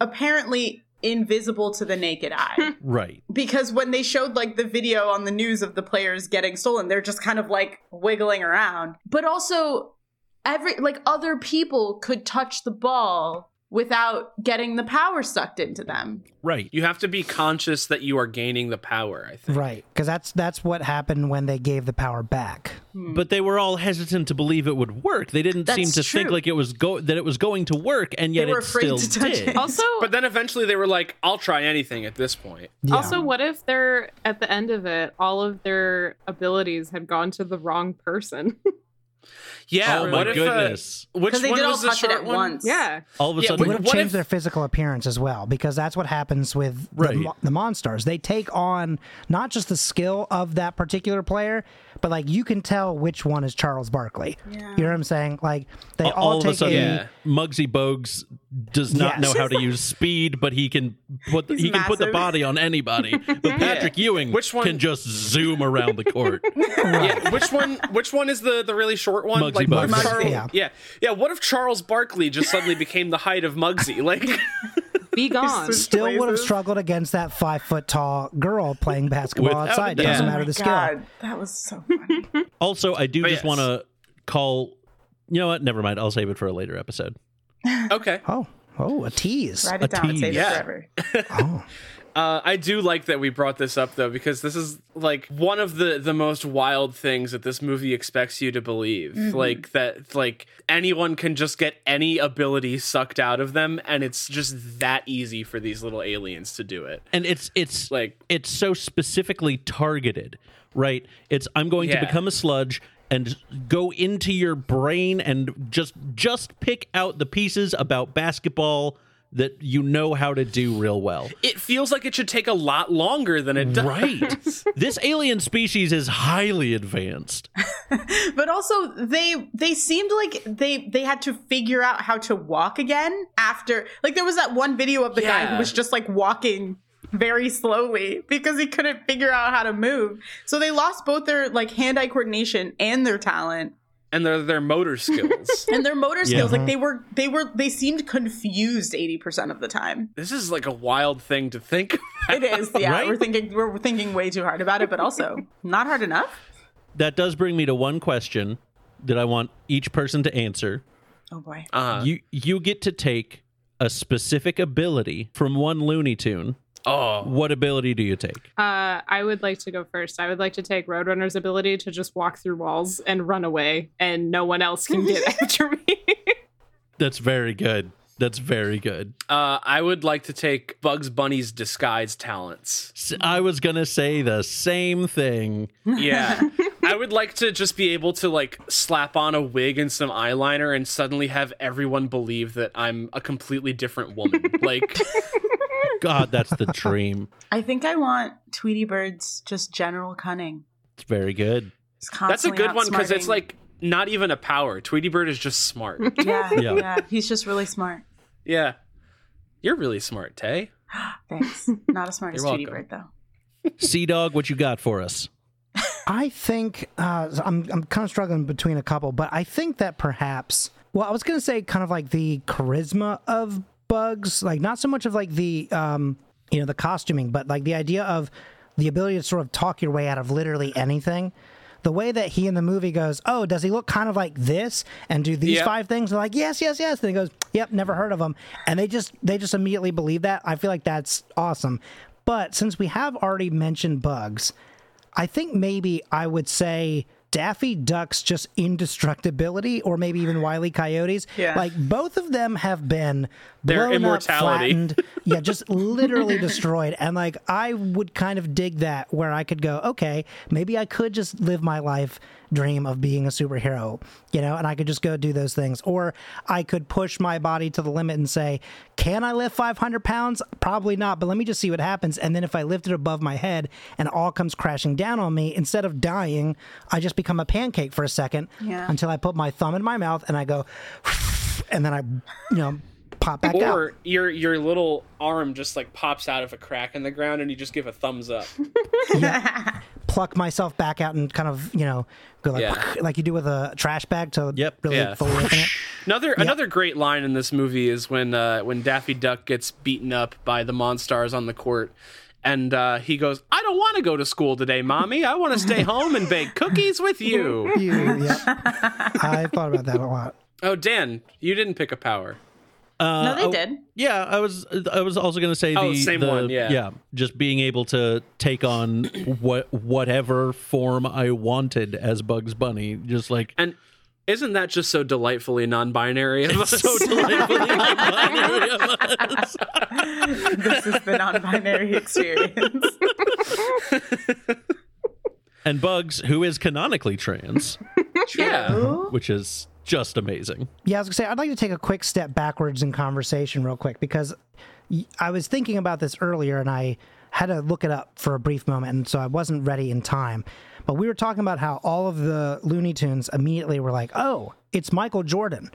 apparently invisible to the naked eye. [laughs] right. because when they showed like the video on the news of the players getting stolen they're just kind of like wiggling around but also every like other people could touch the ball without getting the power sucked into them Right. You have to be conscious that you are gaining the power, I think. Right. Because that's that's what happened when they gave the power back. Hmm. but they were all hesitant to believe it would work. They didn't seem That's to think like it was go that it was going to work, and yet were it afraid still to touch did. it. Also, But then eventually they were like, "I'll try anything at this point." Yeah. also, what if they're at the end of it, all of their abilities had gone to the wrong person? [laughs] Yeah. oh what my if, uh, goodness! which Because they one did all was the touch it at one? once. yeah. All of a Yeah, It sudden, would have changed if- their physical appearance as well, because that's what happens with Right. the, the Monstars. They take on not just the skill of that particular player, but like you can tell which one is Charles Barkley. Yeah. You know what I'm saying? Like they all, all of take a sudden, Yeah. Muggsy Bogues does not Yes. know how to [laughs] use speed, but he can put the, He's he can put the body on anybody. [laughs] But Patrick Ewing Which one- can just zoom around the court. [laughs] Yeah, which one? Which one is the the really short one? Muggsy like what Bogues. Charles, Yeah. yeah, yeah. What if Charles Barkley just suddenly became the height of Muggsy? Like, Be [laughs] gone. still would have struggled against that five foot tall girl playing [laughs] basketball Without outside. doubt. Doesn't Yeah. matter Oh the skill. God, that was so funny. [laughs] Also, I do But just yes. want to call. You know what? Never mind. I'll save it for a later episode. okay, Oh, oh, a tease. Write it down and save tease. it Yeah. forever. Oh, uh, I do like that we brought this up though because this is like one of the the most wild things that this movie expects you to believe. Like that, like anyone can just get any ability sucked out of them, and it's just that easy for these little aliens to do it. and it's it's Like- it's so specifically targeted right it's i'm going to become a sludge and go into your brain and just just pick out the pieces about basketball that you know how to do real well. It feels like it should take a lot longer than it does. right. [laughs] This alien species is highly advanced. [laughs] But also they they seemed like they they had to figure out how to walk again after like there was that one video of the guy who was just like walking very slowly because he couldn't figure out how to move. So they lost both their like hand-eye coordination and their talent and their their motor skills. [laughs] and their motor skills. Yeah. Like they were they were they seemed confused 80% of the time. this is like a wild thing to think. About. It is. Yeah, Right? we're thinking we're thinking way too hard about it, but also not hard enough. that does bring me to one question that i want each person to answer Oh boy. Uh, you you get to take a specific ability from one looney tune oh, what ability do you take Uh, I would like to go first. I would like to take Roadrunner's ability to just walk through walls and run away, and no one else can get [laughs] after me. that's very good that's very good uh, I would like to take Bugs Bunny's disguise talents. S- I was gonna say the same thing. Yeah. [laughs] I would like to just be able to like slap on a wig and some eyeliner and suddenly have everyone believe that I'm a completely different woman. [laughs] Like God, that's the dream. I think I want Tweety Bird's just general cunning. It's very good. Just that's a good one because it's like not even a power. Tweety Bird is just smart. [laughs] yeah, Yeah. yeah, He's just really smart. yeah. You're really smart, Tay. [gasps] Thanks. Not as smart as You're Tweety welcome. Bird though. Sea Dog, what you got for us? I think uh, I'm I'm kind of struggling between a couple, but I think that perhaps well, I was gonna say kind of like the charisma of Bugs, like not so much of like the um you know the costuming, but like the idea of the ability to sort of talk your way out of literally anything. The way that he in the movie goes, oh, does he look kind of like this and do these Yep. five things? They're like, yes, yes, yes. Then he goes, yep, never heard of him, and they just they just immediately believe that. I feel like that's awesome. But since we have already mentioned Bugs, I think maybe I would say Daffy Duck's just indestructibility, or maybe even [sighs] Wiley Coyote's. Yeah. Like both of them have been Their blown immortality. up, flattened, yeah, [laughs] just literally destroyed. And like I would kind of dig that, where I could go, okay, maybe I could just live my life dream of being a superhero, you know, and I could just go do those things, or I could push my body to the limit and say, can I lift 500 pounds? Probably not, but let me just see what happens. And then if I lift it above my head and it all comes crashing down on me, instead of dying, I just become a pancake for a second Yeah. until I put my thumb in my mouth and I go, and then I, you know, pop back out. Or your your little arm just like pops out of a crack in the ground and you just give a thumbs up. [laughs] pluck myself back out and kind of you know go like Yeah. [laughs] like you do with a trash bag to Yep. really Yeah. fully open it. [laughs] Another another great line in this movie is when uh, when Daffy Duck gets beaten up by the Monstars on the court, and uh, he goes, "I don't want to go to school today, mommy. I want to stay home and bake cookies with [laughs] you." You, yep. I thought about that a lot. oh, Dan, you didn't pick a power. Uh, No, they oh, did. Yeah, I was. I was also going to say Oh, the same the- one, yeah. yeah, just being able to take on what whatever form I wanted as Bugs Bunny, just like And isn't that just so delightfully non-binary of us? so delightfully non-binary of us. [laughs] this is the non-binary experience. [laughs] and Bugs, who is canonically trans, [laughs] yeah. which is just amazing. Yeah, I was gonna say I'd like to take a quick step backwards in conversation real quick because I was thinking about this earlier and I had to look it up for a brief moment, and so I wasn't ready in time. But we were talking about how all of the Looney Tunes immediately were like, "Oh, it's Michael Jordan."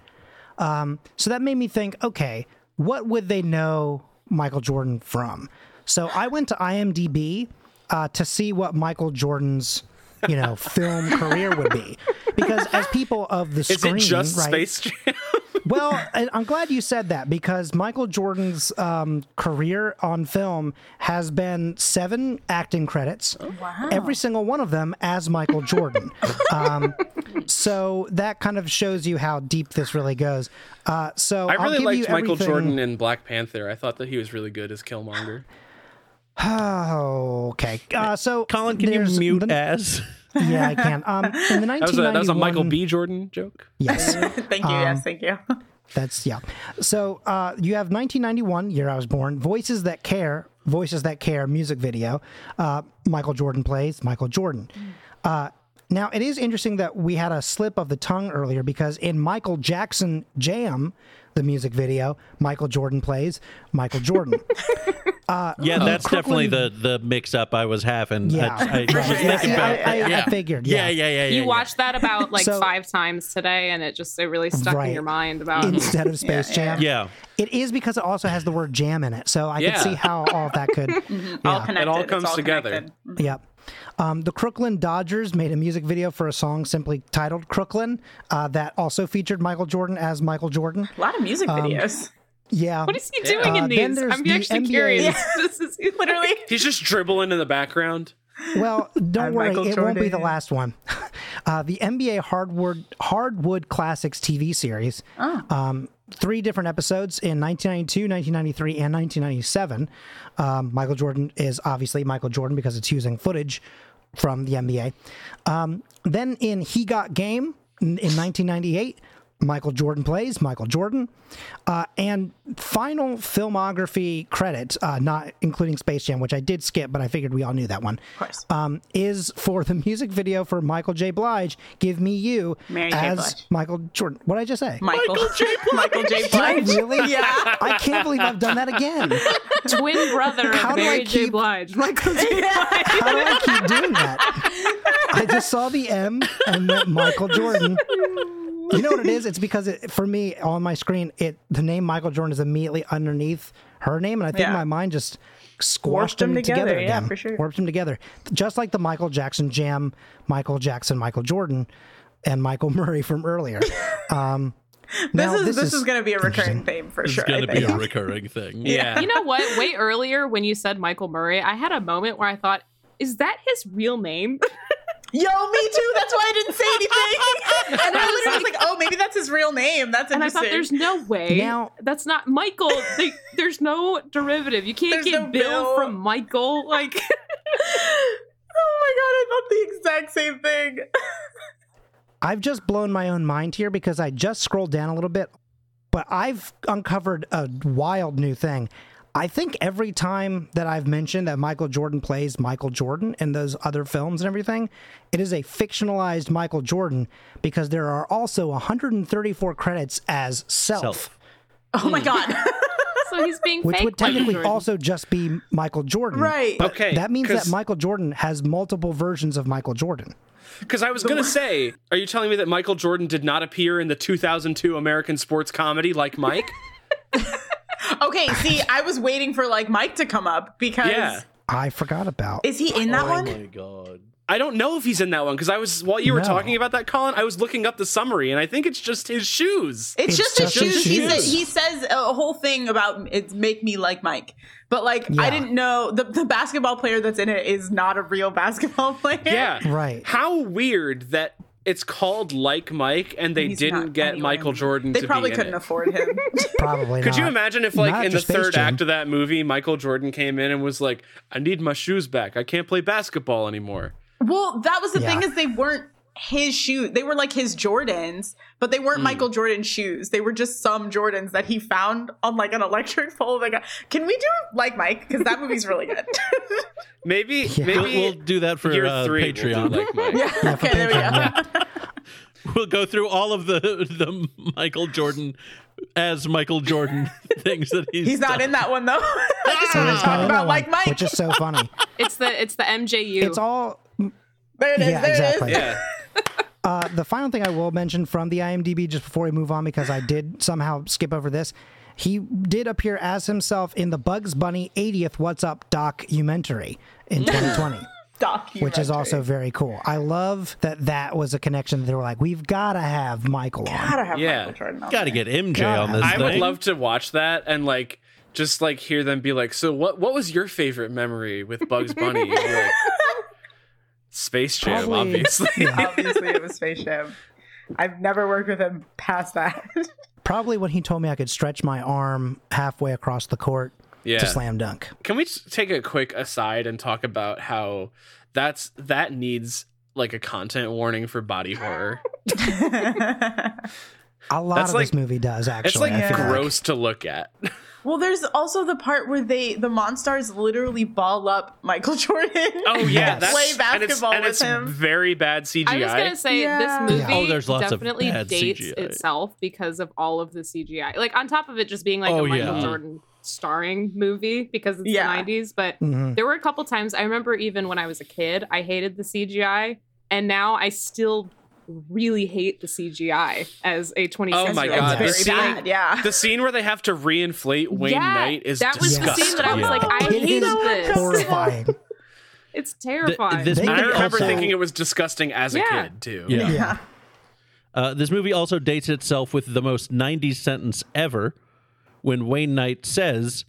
Um, so that made me think, okay, what would they know Michael Jordan from? So I went to IMDb uh, to see what Michael Jordan's you know film career would be because as people of the [laughs] screen, Is screen it just right, Space Jam? [laughs] well, I- I'm glad you said that because Michael Jordan's um, career on film has been seven acting credits. Wow. Every single one of them as Michael Jordan. [laughs] um, so that kind of shows you how deep this really goes. Uh, so I I'll really give liked you Michael everything- Jordan in Black Panther. I thought that he was really good as Killmonger. [sighs] Oh, okay. Uh, so Colin, can you there's mute the- as? [laughs] Yeah, I can. Um, in the 1991, [laughs] That was a, that was a Michael B. Jordan joke. Yes. [laughs] thank you. yes, thank you. That's yeah. So uh, you have 1991, year I was born. Voices that care, voices that care. Music video. Uh, Michael Jordan plays Michael Jordan. Uh, now it is interesting that we had a slip of the tongue earlier because in Michael Jackson Jam, the music video, Michael Jordan plays Michael Jordan. [laughs] Yeah, uh, that's definitely the the mix up I was having. Yeah. I, I, figured, Yeah, yeah. yeah, yeah. yeah, You yeah. watched that about like So- five times today, and it just it really stuck Right. in your mind about instead of [laughs] Space Jam. Yeah. It is because it also has the word jam in it. So I Yeah. could see how all of that could. [laughs] All Yeah. connected. It all It's comes together. connected. Yep. Um, the Crooklyn Dodgers made a music video for a song simply titled Crooklyn uh, that also featured Michael Jordan as Michael Jordan. A lot of music Um, videos. Yeah. What is he doing Uh, in then these? there's I'm the actually NBA curious. [laughs] This is Literally. [laughs] He's just dribbling in the background. Well, don't worry, Michael it won't be the last one. [laughs] Uh, the NBA Hardwood Hardwood Classics TV series. Um, three different episodes in 1992, 1993, and 1997. Um, Michael Jordan is obviously Michael Jordan because it's using footage from the NBA. Um, then in He Got Game in, in 1998, Michael Jordan plays Michael Jordan. Uh, and final filmography credit, uh, not including Space Jam, which I did skip, but I figured we all knew that one, Of course. um, is for the [laughs] music video for Michael J. Blige, Give Me You, Mary as Blige. Michael Jordan. What did I just say? Michael, J. [laughs] Blige. Michael J. [laughs] Blige. really? Yeah. I can't believe I've done that again. twin brother How of do I Mary J. keep- Blige. Michael J. Blige. How do I keep doing that? I just saw the M and then Michael Jordan. You know what it is? It's because it, for me on my screen, it the name Michael Jordan is immediately underneath her name, and I think Yeah. my mind just squashed them them together, together, yeah, again. for sure. Warped them together, just like the Michael Jackson Jam, Michael Jackson, Michael Jordan, and Michael Murray from earlier. [laughs] Um, This now, is this, is, going to be a recurring interesting. theme for It's sure. I going to be a recurring thing. Yeah. You know what? Way earlier when you said Michael Murray, I had a moment where I thought, is that his real name? [laughs] Yo, me too. That's why I didn't say [laughs] anything. and I literally was like, oh, maybe that's his real name. That's And I thought, there's no way. Now- that's not Michael. They, there's no derivative. You can't get no Bill, Bill. from Michael. Like, [laughs] [laughs] oh my god, I thought the exact same thing. I've just blown my own mind here because I just scrolled down a little bit, but I've uncovered a wild new thing. I think every time that I've mentioned that Michael Jordan plays Michael Jordan in those other films and everything, it is a fictionalized Michael Jordan because there are also 134 credits as self, Self. Oh my hmm. god. [laughs] so he's being which fake would technically also just be Michael Jordan. Right. But Okay, That means that Michael Jordan has multiple versions of Michael Jordan. Because I was going to say, are you telling me that Michael Jordan did not appear in the 2002 American sports comedy like Mike? [laughs] okay, see, I was waiting for like Mike to come up because Yeah. I forgot about. is he in that oh one? my god. I don't know if he's in that one because I was while you were No. talking about that, Colin. I was looking up the summary, and I think it's just his shoes. It's, It's just his just his shoes. He, shoes. says, he says a whole thing about it's make me like Mike. But like I didn't know the, the basketball player that's in it is not a real [laughs] basketball player. Yeah, Right. How weird that it's called Like Mike, and they He's didn't get anywhere Michael Jordan. They to probably be couldn't it. afford him. [laughs] Probably Could not. you imagine if, like, Not in the third Jam. act of that movie, Michael Jordan came in and was like, "I need my shoes back. I can't play basketball anymore." well, that was the Yeah. thing is they weren't his shoes. They were like his Jordans, but they weren't Michael Jordan shoes. They were just some Jordans that he found on like an electric pole. Like, can we do like Mike? Because that movie's really good. [laughs] Maybe, Yeah. maybe We'll, we'll do that for year uh, three. we'll Patreon. Like Mike. yeah. Okay. There we go. Yeah. [laughs] we'll go through all of the the Michael Jordan as Michael Jordan [laughs] things that he's. He's not done. in that one though. I just So want it's to talk about one, like Mike. which is so funny. It's the it's the MJU. It's all there it is. yeah, there exactly. it is. Yeah. [laughs] Uh, the final thing I will mention from the IMDb just before we move on, because I did somehow skip over this, he did appear as himself in the Bugs Bunny 80th What's Up documentary in [laughs] 2020, which is also very cool. I love that that was a connection. that They were like, we've got to have Michael on. Gotta have Yeah. Michael Jordan. on Got to there. get MJ God, on this I thing. would love to watch that and like just like hear them be like, "So what? What was your favorite memory with Bugs Bunny?" And be like, [laughs] Space Jam, Probably- obviously. [laughs] Obviously, it was [laughs] Space Jam. I've never worked with him past that. [laughs] Probably when he told me I could stretch my arm halfway across the court Yeah. to slam dunk. Can we just take a quick aside and talk about how that's that needs like a content warning for body horror? A lot That's of like- this movie does, actually. It's like I feel like. gross to look at. Well, there's also the part where they the Monstars literally ball up Michael [laughs] Jordan. Oh yeah, that's Play and it's, basketball and with it's him. very bad CGI. I was gonna say Yeah. this movie Yeah. Oh, there's lots of definitely bad dates CGI. itself because of all of the CGI. Like on top of it just being like Oh, a Michael yeah. Jordan starring movie because it's Yeah. the 90s. But Mhm. there were a couple times I remember even when I was a kid, I hated the CGI, and now I still really hate the CGI as a 26 Oh my. God, the scene- bad. Yeah. the scene where they have to reinflate Wayne yeah, Knight is that was disgusting. the scene that I was Yeah. like, I It hate is this. [laughs] horrifying. It's terrifying. this I remember also- thinking it was disgusting as a kid too. Yeah. Yeah. Uh, this movie also dates itself with the most 90s sentence ever when Wayne Knight says,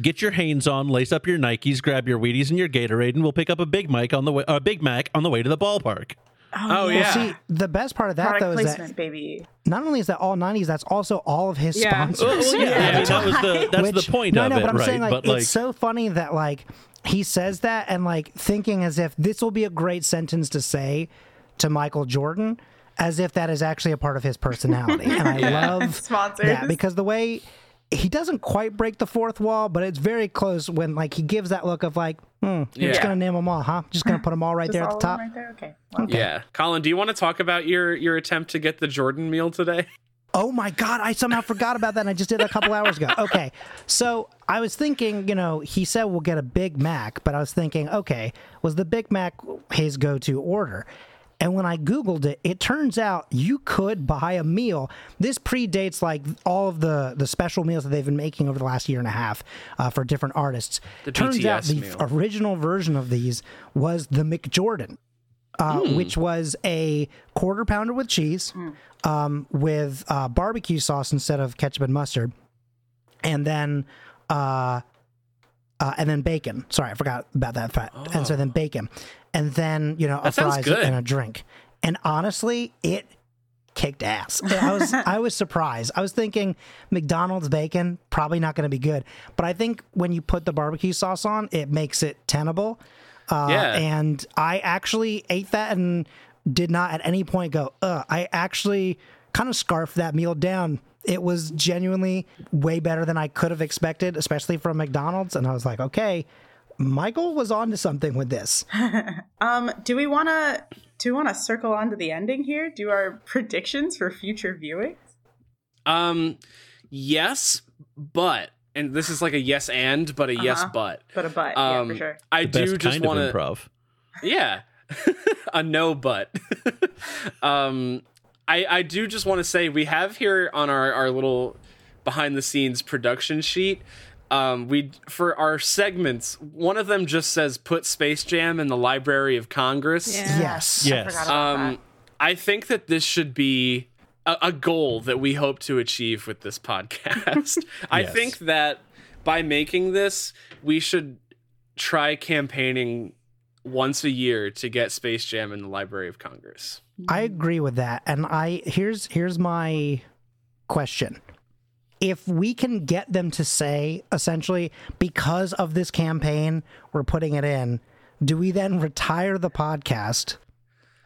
Get your Hanes on, lace up your Nikes, grab your Wheaties and your Gatorade, and we'll pick up a Big Mike on the way, a Big Mac on the way to the ballpark. Oh, oh Well, yeah. see, the best part of that, Product though, is that baby. not only is that all 90s, that's also all of his Yeah. sponsors. Well, well, yeah, Yeah, [laughs] I mean, that's that was the that's Which- the point no, of no, it, but I'm right? saying like but it's so funny that like he says that and like thinking as if this will be a great sentence to say to Michael Jordan, as if that is actually a part of his personality. And I [laughs] love Sponsors. that because the way he doesn't quite break the fourth wall, but it's very close when like he gives that look of like, hmm, you're just gonna name them all, huh? Just gonna put them all right Just there at all the of them top. Right there? Okay. Well, Yeah. Colin, do you want to talk about your your attempt to get the Jordan meal today? [laughs] Oh my God, I somehow forgot about that and I just did it a couple hours ago. Okay. So I was thinking, you know, he said we'll get a Big Mac, but I was thinking, okay, was the Big Mac his go to order? And when I Googled it, it turns out you could buy a meal. This predates like all of the, the special meals that they've been making over the last year and a half uh, for different artists. The turns out the meal. original version of these was the McJordan uh, Hmm. which was a quarter pounder with cheese, um, with uh, barbecue sauce instead of ketchup and mustard, and then uh, uh, and then bacon. Sorry, I forgot about that fat. And so then bacon, and then you know a That fries and a drink. And honestly, it kicked ass. And I was [laughs] I was surprised. I was thinking McDonald's bacon probably not going to be good, but I think when you put the barbecue sauce on, it makes it tenable. Uh, Yeah. And I actually ate that and did not at any point go, Ugh. I actually kind of scarfed that meal down. It was genuinely way better than I could have expected, especially from McDonald's. And I was like, okay, Michael was on to something with this. [laughs] Um, do we want to do we want to circle on to the ending here? Do our predictions for future viewings? Um yes, but and this is like a yes and but a yes Uh-huh. but. But a but. Um yeah, for sure. I best do just kind want of to improv. [laughs] Yeah. [laughs] a no but. um I I do just want to say we have here on our our little behind the scenes production sheet um we for our segments one of them just says put Space Jam in the Library of Congress. Yeah. Yes. Yes. Forgot about Um I think that this should be a, a goal that we hope to achieve with this podcast. [laughs] I think that by making this, we should try campaigning once a year to get Space Jam in the Library of Congress. I agree with that. And I here's here's my question. If we can get them to say essentially because of this campaign we're putting it in, do we then retire the podcast?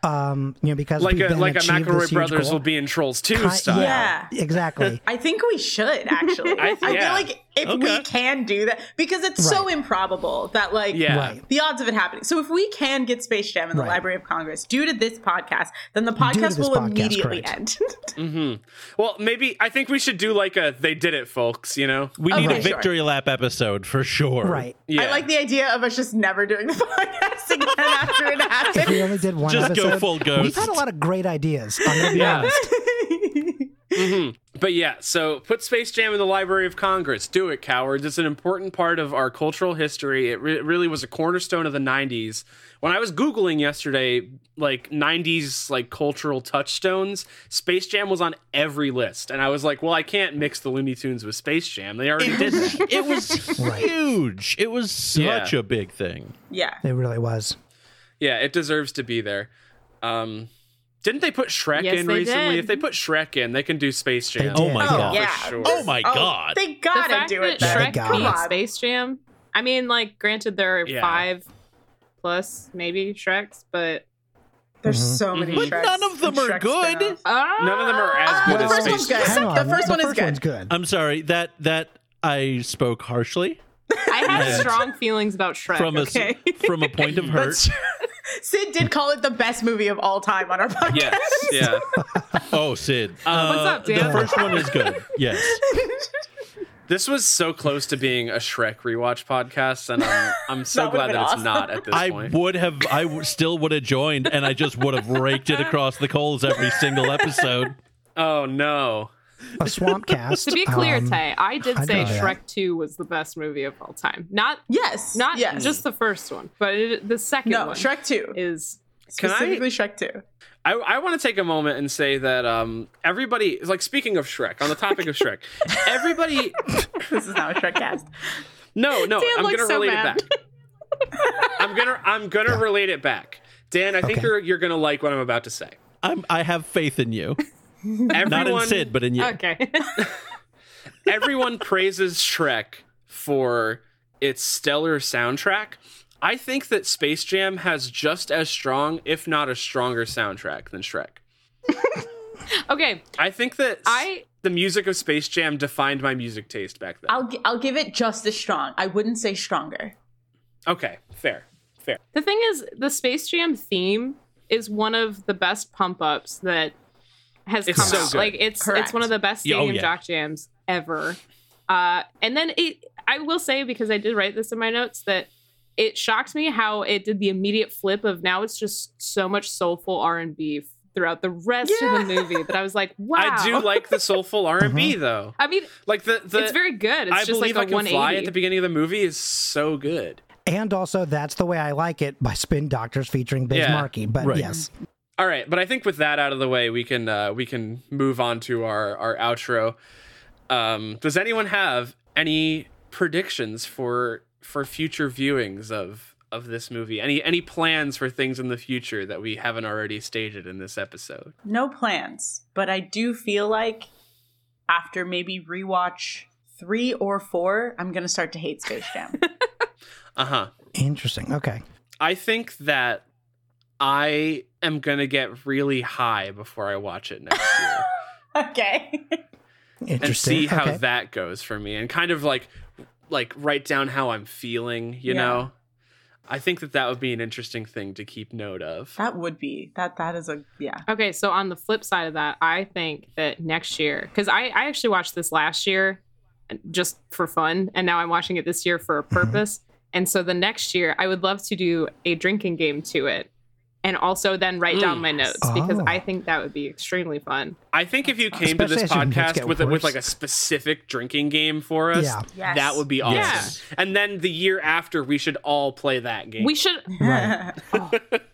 Um, you know, because Like we've a then like a achieved this McElroy Brothers goal? will be in Trolls 2 Ki- style. Yeah. exactly. I think we should actually. I- I, yeah. feel like if Okay. we can do that, because it's so improbable that like Yeah. Right. the odds of it happening. So if we can get Space Jam in the Right. Library of Congress due to this podcast, then the podcast will podcast, immediately correct. end. [laughs] Mm-hmm. Well, maybe I think we should do like a they did it, folks. You know? We need Okay, a sure. victory lap episode for sure. right. Yeah. I like the idea of us just never doing the [laughs] podcast again after it If we only did one Just go episode, full We've had a lot of great ideas. I'm gonna be Yeah. honest. [laughs] But yeah, so put Space Jam in the Library of Congress. Do it, cowards. It's an important part of our cultural history. It re- really was a cornerstone of the 90s. When I was Googling yesterday, like 90s like cultural touchstones, Space Jam was on every list. And I was like, well, I can't mix the Looney Tunes with Space Jam. They already did that. [laughs] It was huge. It was such Yeah. a big thing. yeah. It really was. Yeah, it deserves to be there. Um, didn't they put Shrek Yes, in recently? did. If they put Shrek in, they can do Space Jam. Oh my Oh, god. yeah. sure. Oh my god. They gotta fact do that it. then. Shrek gotta. Come on. Space Jam. I mean, like, granted, there are Yeah. five plus maybe Shreks, but There's Mhm. so many But Shreks none of them are Shrek good. spin-offs. uh, None of them are as good the as Space one's Jam. good. Hang on. The first one is good. one's good. I'm sorry. That that I spoke harshly I have [laughs] strong feelings about Shrek. from a from a point of [laughs] hurt. That's true. Syd did call it the best movie of all time on our podcast. Yes, yeah. [laughs] Oh, Syd. Uh, What's up, The first one is good. [laughs] Yes. This was so close to being a Shrek rewatch podcast, and I'm I'm so That glad been that it's not at this I point. I would have. I w- still would have joined, and I just would have raked it across the coals every single episode. oh no. A swamp cast. [laughs] to be clear, um, Tay, I did I say know that. Shrek 2 was the best movie of all time. Not Yes. not yes. just the first one, but it, the second no one Shrek Two. is Can I- Specifically Shrek Two. I, I want to take a moment and say that um everybody like speaking of Shrek on the topic of Shrek, [laughs] everybody [laughs] This is now a Shrek cast. no no Dan I'm gonna so relate mad. it back. I'm gonna I'm gonna relate it back. Dan, I think you're you're gonna like what I'm about to say. I'm. I have faith in you. Everyone, Not in Syd, but in you. okay. [laughs] everyone praises Shrek for its stellar soundtrack. I think that Space Jam has just as strong, if not a stronger soundtrack than Shrek. [laughs] okay. I think that I- the music of Space Jam defined my music taste back then. I'll I'll give it just as strong. I wouldn't say stronger. okay, fair, fair. The thing is, the Space Jam theme is one of the best pump ups that has It's come so out. good. Like it's Correct. it's one of the best Yeah, oh, stadium yeah. jock jams ever. Uh, and then it, I will say because I did write this in my notes that it shocked me how it did the immediate flip of now it's just so much soulful R and B throughout the rest of the movie. That I was like, [laughs] wow. I do like the soulful R and B though. I mean, Like the the it's very good. It's I just believe like I a can fly at the beginning of the movie is so good. And also, that's the way I like it by Spin Doctors featuring Biz Yeah. Markie. But Right. yes, All right, but I think with that out of the way, we can uh, we can move on to our our outro. Um, does anyone have any predictions for for future viewings of of this movie? Any any plans for things in the future that we haven't already stated in this episode? No plans, but I do feel like after maybe rewatch three or four, I'm gonna start to hate Space Jam. [laughs] Uh huh. interesting. Okay. I think that I am gonna get really high before I watch it next year. [laughs] okay. Interesting. and see how okay. that goes for me and kind of like like write down how i'm feeling you Yeah. know i think that that would be an interesting thing to keep note of That would be that. That is a yeah. Okay, so on the flip side of that, I think that next year, because I, I actually watched this last year uh, just for fun, and now I'm watching it this year for a mm-hmm. purpose. And so the next year, I would love to do a drinking game to it and also then write down Mm. my notes because Oh. I think that would be extremely fun. i think if you came to this as your notes podcast with a, with like a specific drinking game for us Yeah. Yes. that would be awesome Yes. and then the year after we should all play that game We should, [laughs] Right. [laughs]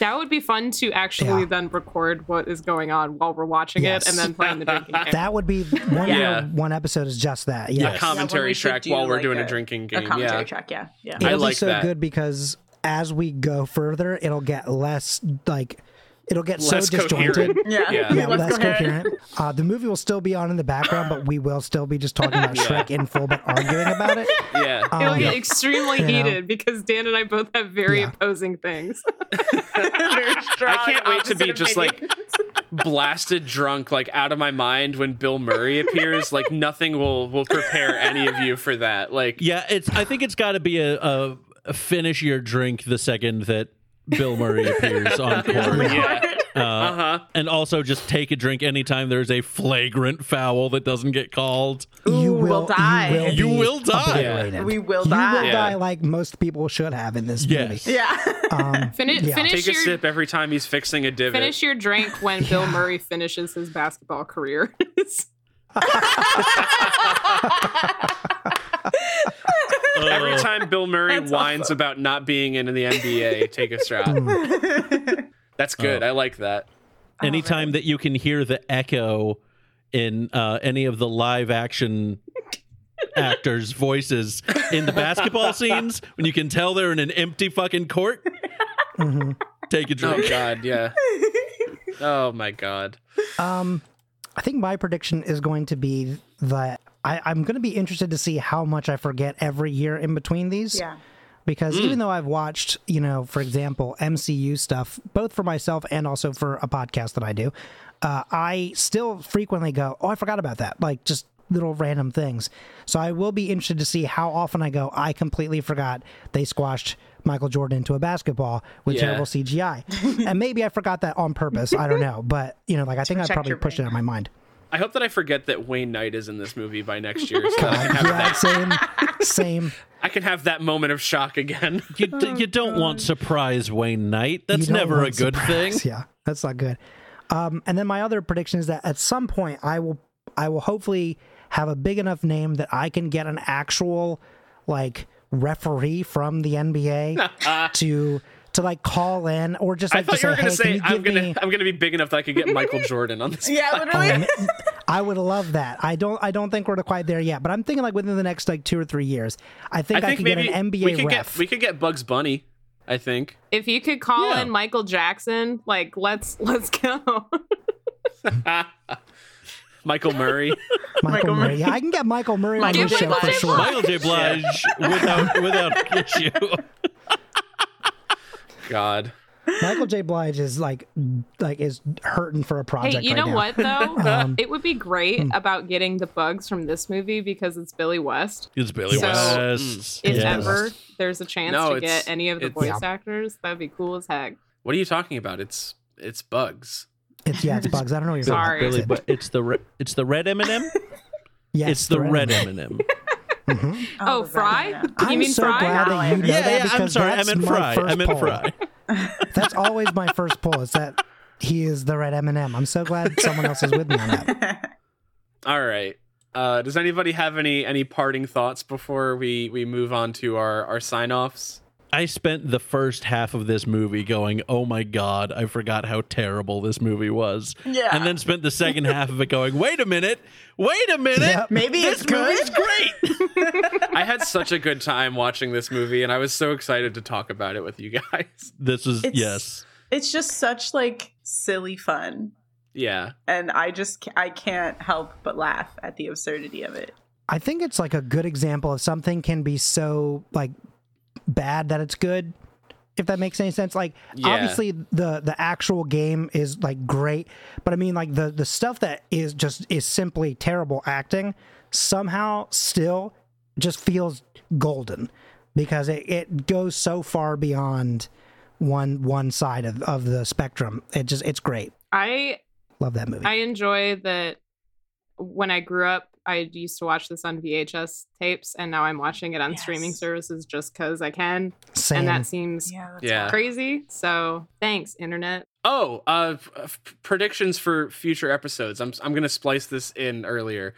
that would be fun to actually Yeah. then record what is going on while we're watching Yes. it and then playing the drinking [laughs] game. That would be one Yeah. year, one episode is just that. Yeah. Yes. commentary we should track do, while we're like, doing a, a- drinking A game commentary yeah track, yeah, yeah. I It'll like be so that. good because as we go further, it'll get less like it'll get Less so disjointed. coherent. [laughs] Yeah. Yeah. Yeah, Less less coherent. coherent. Uh, the movie will still be on in the background, but we will still be just talking about [laughs] Shrek in full, but arguing about it. [laughs] Yeah. It'll Um, get extremely you know. heated because Dan and I both have very Yeah. opposing things. Very I can't wait to be opposite just like blasted drunk, like out of my mind when Bill Murray appears. Like nothing will will prepare any of you for that. Like Yeah, it's. I think it's got to be a, a, a finish your drink the second that Bill Murray appears on [laughs] court. Yeah. Uh, uh huh. and also just take a drink anytime there's a flagrant foul that doesn't get called. you Ooh, we'll die. You be will die. We will You die. You will Yeah. die like most people should have in this Yes. movie. Yeah. Um, [laughs] Finish, Yeah. finish Take a sip every time he's fixing a divot. finish your drink when Bill Murray finishes his basketball career. [laughs] Every time Bill Murray That's whines awesome. about not being in the NBA, take a shot. That's good. I like that. anytime that you can hear the echo in uh, any of the live action actors' voices in the basketball [laughs] scenes, when you can tell they're in an empty fucking court, mhm. take a Oh drink. God, yeah. [laughs] Oh my God. Um, I think my prediction is going to be that I, I'm going to be interested to see how much I forget every year in between these. Yeah. Because Mm. even though I've watched, you know, for example, MCU stuff, both for myself and also for a podcast that I do, uh, I still frequently go, oh, I forgot about that. Like just little random things. So I will be interested to see how often I go, I completely forgot they squashed Michael Jordan into a basketball with Yeah. terrible CGI. and maybe I forgot that on purpose. I don't know. [laughs] But, you know, like I think I probably your pushed it brain. out of my mind. I hope that I forget that Wayne Knight is in this movie by next year, so that I can have yeah, that. same, [laughs] same. I can have that moment of shock again. You, d- you don't want surprise Wayne Knight. That's never a good surprise. thing. Yeah, that's not good. Um, and then my other prediction is that at some point I will, I will hopefully have a big enough name that I can get an actual like referee from the NBA [laughs] to to like call in or just I like thought to you were say, gonna hey, say I'm gonna me? I'm gonna be big enough that I could get Michael [laughs] Jordan on this. Yeah, literally. Um, I would love that. I don't. I don't think we're quite there yet, but I'm thinking like within the next like two or three years, I think I I, could maybe get an NBA we could ref. get we could get Bugs Bunny. I think. if you could call Yeah. in Michael Jackson, like let's let's go. [laughs] Michael Murray. [laughs] Michael Michael Murray. Murray. Yeah, I can get Michael Murray on Michael the show Michael for J. sure. Michael J. Blige without without issue. God. Michael J. Blige is like like is hurting for a project. Hey, you right know now. what though? [laughs] Um, [laughs] it would be great about getting the bugs from this movie because it's Billy West. It's Billy So, West. If Yes. ever there's a chance No, to get any of the voice Yeah. actors, that'd be cool as heck. What are you talking about? It's it's Bugs. It's yeah, it's [laughs] bugs. I don't know what you're Sorry. Billy, but it's the re- it's the red M&M. Yes, it's the red M&M. M&M. Oh, the Fry? Banana. I'm You mean so Fry? glad that you know Yeah, that yeah. because I'm sorry. I meant fry. first I meant poll. fry. [laughs] That's always my first pull. Is that he is the red M&M. I'm so glad someone else is with me on that. [laughs] All right. Uh, does anybody have any any parting thoughts before we we move on to our our sign offs? I spent the first half of this movie going, "Oh my god, I forgot how terrible this movie was." Yeah. And then spent the second [laughs] half of it going, "Wait a minute. Wait a minute. Yep. Maybe this it's good. movie's great." [laughs] I had such a good time watching this movie, and I was so excited to talk about it with you guys. [laughs] This is It's- yes. It's just such like silly fun, Yeah. and I just I can't help but laugh at the absurdity of it. I think it's like a good example of something can be so like bad that it's good. If that makes any sense, like Yeah. obviously the the actual game is like great, but I mean like the the stuff that is just is simply terrible acting somehow still just feels golden because it, it goes so far beyond one one side of, of the spectrum. It just it's great. I Love that movie. I enjoy that when I grew up, I used to watch this on VHS tapes, and now I'm watching it on streaming services just because I can. Same. And that seems Yeah, Yeah. crazy. So thanks, internet. Oh, uh, f- f- predictions for future episodes. I'm I'm gonna splice this in earlier.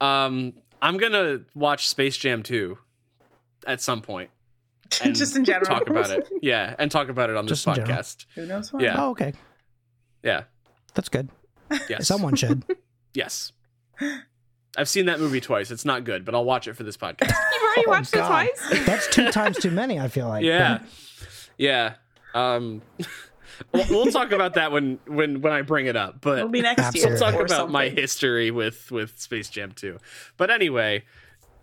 Um, I'm gonna watch Space Jam 2 at some point. [laughs] and just in general. Talk about it. [laughs] Yeah, and talk about it on Just this in general. podcast. Who knows why? Yeah. oh, okay. Yeah. That's good. Yes. Someone should. [laughs] Yes. I've seen that movie twice. It's not good, but I'll watch it for this podcast. [laughs] You've already Oh, watched God. it twice? [laughs] That's two times too many, I feel like. yeah. Yeah. Um, [laughs] we'll, we'll talk about that when when when I bring it up. But It'll be next Absolutely. year. we'll talk or about my history with with Space Jam 2. But anyway,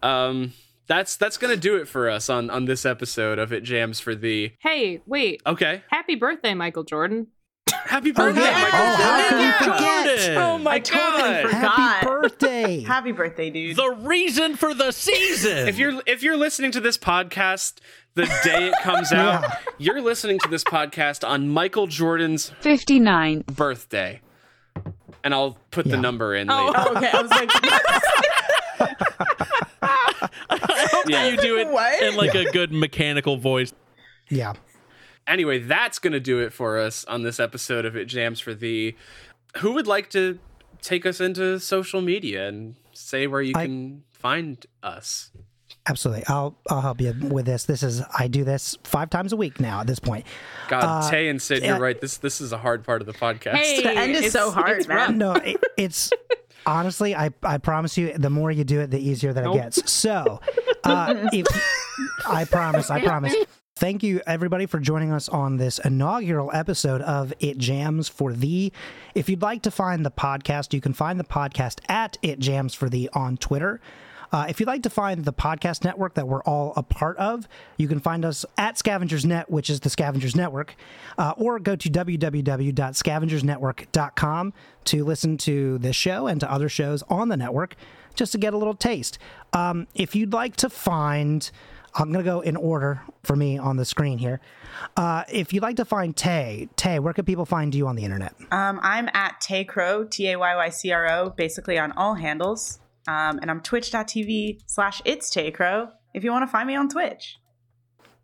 um, that's that's gonna do it for us on on this episode of It Jams for Thee. Hey, wait. Okay. Happy birthday, Michael Jordan. Oh, oh, Happy birthday, yeah. Michael Oh, how Jordan. could we Yeah. forget? Oh my I totally god. forgot. Happy birthday! Happy birthday, dude. The reason for the season. If you're if you're listening to this podcast the day it comes [laughs] out, Yeah. you're listening to this podcast on Michael Jordan's 59th birthday. And I'll put the number in oh, later. okay. I was like, [laughs] yeah, you do it What? in like a good mechanical voice. Yeah. Anyway, that's going to do it for us on this episode of It Jams for Thee. Who would like to take us into social media and say where you I- can find us? Absolutely. I'll I'll help you with this. This is I do this five times a week now at this point. God, Uh, Tay and Syd, you're right. This this is a hard part of the podcast. Hey, The end is it's- so hard, it's man. No, it, it's honestly, I I promise you, the more you do it, the easier that Nope. it gets. So, uh, if I promise, I promise. [laughs] Thank you, everybody, for joining us on this inaugural episode of It Jams for Thee. If you'd like to find the podcast, you can find the podcast at It Jams for Thee on Twitter. Uh, if you'd like to find the podcast network that we're all a part of, you can find us at Scavengers Net, which is the Scavengers Network, uh, or go to www.scavengersnetwork.com to listen to this show and to other shows on the network just to get a little taste. Um, if you'd like to find, I'm going to go in order for me on the screen here. Uh, if you'd like to find Tay, Tay, where can people find you on the internet? um, I'm at Tay Crow, T A Y Y C R O, basically on all handles. Um, and I'm twitch.tv slash it's Tay Crow if you want to find me on Twitch.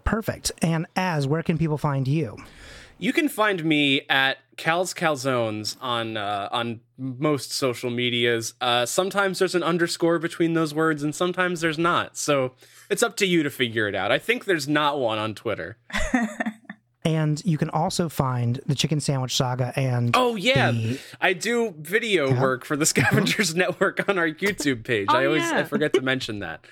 Perfect. And as, where can people find you? You can find me at Cal's Calzones on uh, on most social medias. Uh, sometimes there's an underscore between those words, and sometimes there's not. So it's up to you to figure it out. I think there's not one on Twitter. [laughs] And you can also find the Chicken Sandwich Saga and Oh yeah, the- I do video Yeah. work for the Scavengers [laughs] Network on our YouTube page. Oh, I always yeah. I forget to mention that.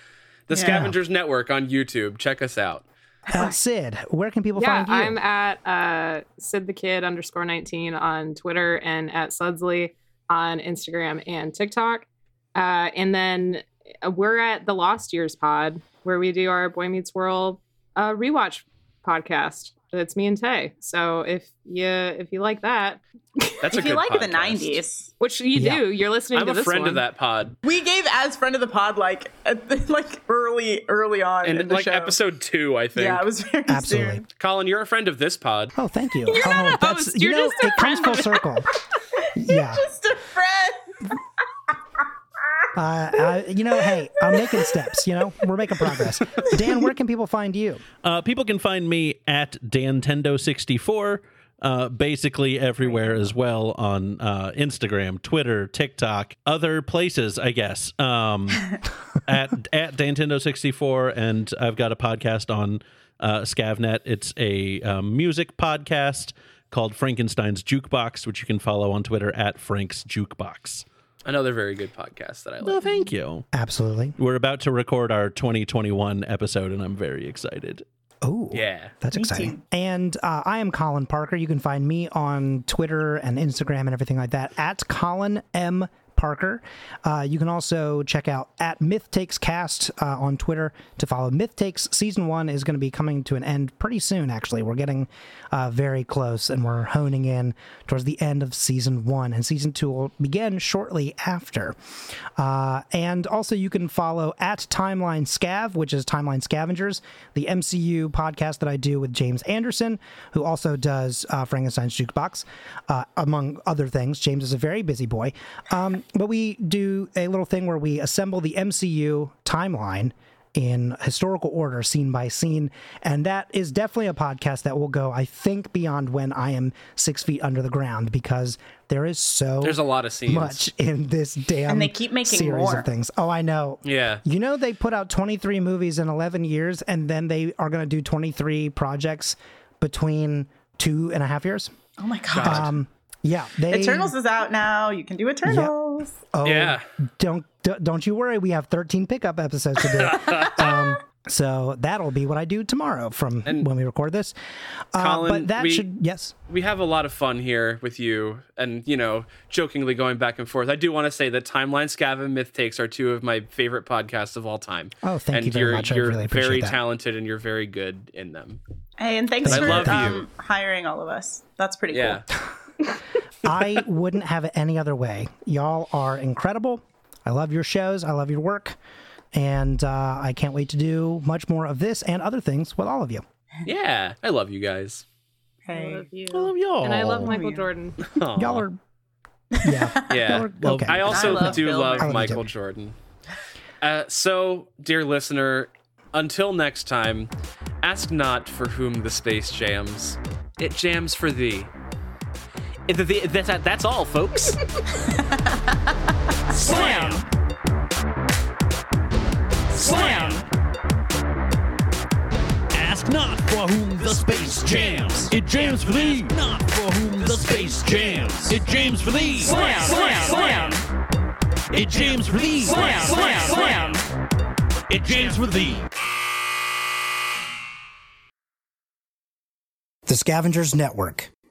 The [laughs] Scavengers Network on YouTube. Check us out. Uh, Syd. Where can people Yeah, find you? I'm at uh, Syd the Kid underscore 19 on Twitter and at Sudsley on Instagram and TikTok. Uh, and then uh, we're at the Lost Years Pod where we do our Boy Meets World uh, rewatch podcast. It's me and Tay. So if you if you like that, That's a if good you like the 90s, which you Yeah. do, you're listening to the I'm to a this friend one. of that pod. we gave as friend of the pod like at, [laughs] like early early on And in the like show. episode two, I think. yeah, it was very Absolutely. soon. Colin, you're a friend of this pod. Oh, thank you. [laughs] You're oh, not a that's host, you you're know, just a it comes full friend. circle. [laughs] yeah. Just a friend. Uh, uh, you know, hey, I'm making steps. You know, we're making progress. Dan, where can people find you? Uh, people can find me at Dantendo64, uh, basically everywhere as well on uh, Instagram, Twitter, TikTok, other places, I guess. Um, [laughs] at at Dantendo64, and I've got a podcast on uh, Scavnet. It's a um, music podcast called Frankenstein's Jukebox, which you can follow on Twitter at Frank's Jukebox. Another very good podcast that I like. thank you. Absolutely. We're about to record our 2021 episode, and I'm very excited. Oh, Yeah. That's exciting. too. And uh, I am Colin Parker. You can find me on Twitter and Instagram and everything like that at Colin M. Parker. Uh, you can also check out at Myth Takes Cast uh, on Twitter to follow. Myth Takes season one is going to be coming to an end pretty soon. Actually, we're getting uh, very close, and we're honing in towards the end of season one, and season two will begin shortly after. Uh, and also, you can follow at Timeline Scav, which is Timeline Scavengers, the MCU podcast that I do with James Anderson, who also does uh, Frankenstein's Jukebox, uh, among other things. James is a very busy boy. Um, but we do a little thing where we assemble the MCU timeline in historical order, scene by scene. And that is definitely a podcast that will go, I think, beyond when I am six feet under the ground because there is so There's a lot of scenes. much in this damn And they keep making series more. of things. Oh, I know. Yeah. You know they put out 23 movies in 11 years, and then they are going to do 23 projects between two and a half years. Oh my god. Um, yeah, they Eternals is out now. You can do Eternals. Oh, Yeah. Don't don't don't you worry. We have 13 pickup episodes to do. [laughs] um, So that'll be what I do tomorrow from And- when we record this. Uh, but that we- should yes. we have a lot of fun here with you and you know jokingly going back and forth i do want to say that timeline scav and myth takes are two of my favorite podcasts of all time Oh, thank and you very you're, much. I you're really appreciate very that. talented and you're very good in them Hey, and thanks I for um, hiring all of us. That's pretty yeah cool. [laughs] I wouldn't have it any other way. Y'all are incredible. I love your shows. I love your work. And uh, I can't wait to do much more of this and other things with all of you. yeah i love you guys I love you. I love y'all. And I love Oh, Michael yeah. Jordan. Aw. Y'all are, yeah. [laughs] yeah Y'all are, Well, okay. i also I love do Bill love Murray. I love you michael jordan uh, so dear listener until next time ask not for whom the space jams it jams for thee It- th- th- That's, that's all, folks. [laughs] Slam. Slam. Ask not for whom the space jams. It jams for thee. Ask not for whom the space jams. It jams for thee. Slam. Slam. Slam. It jams for thee. Slam. Slam. Slam. It jams for thee. the Scavengers Network.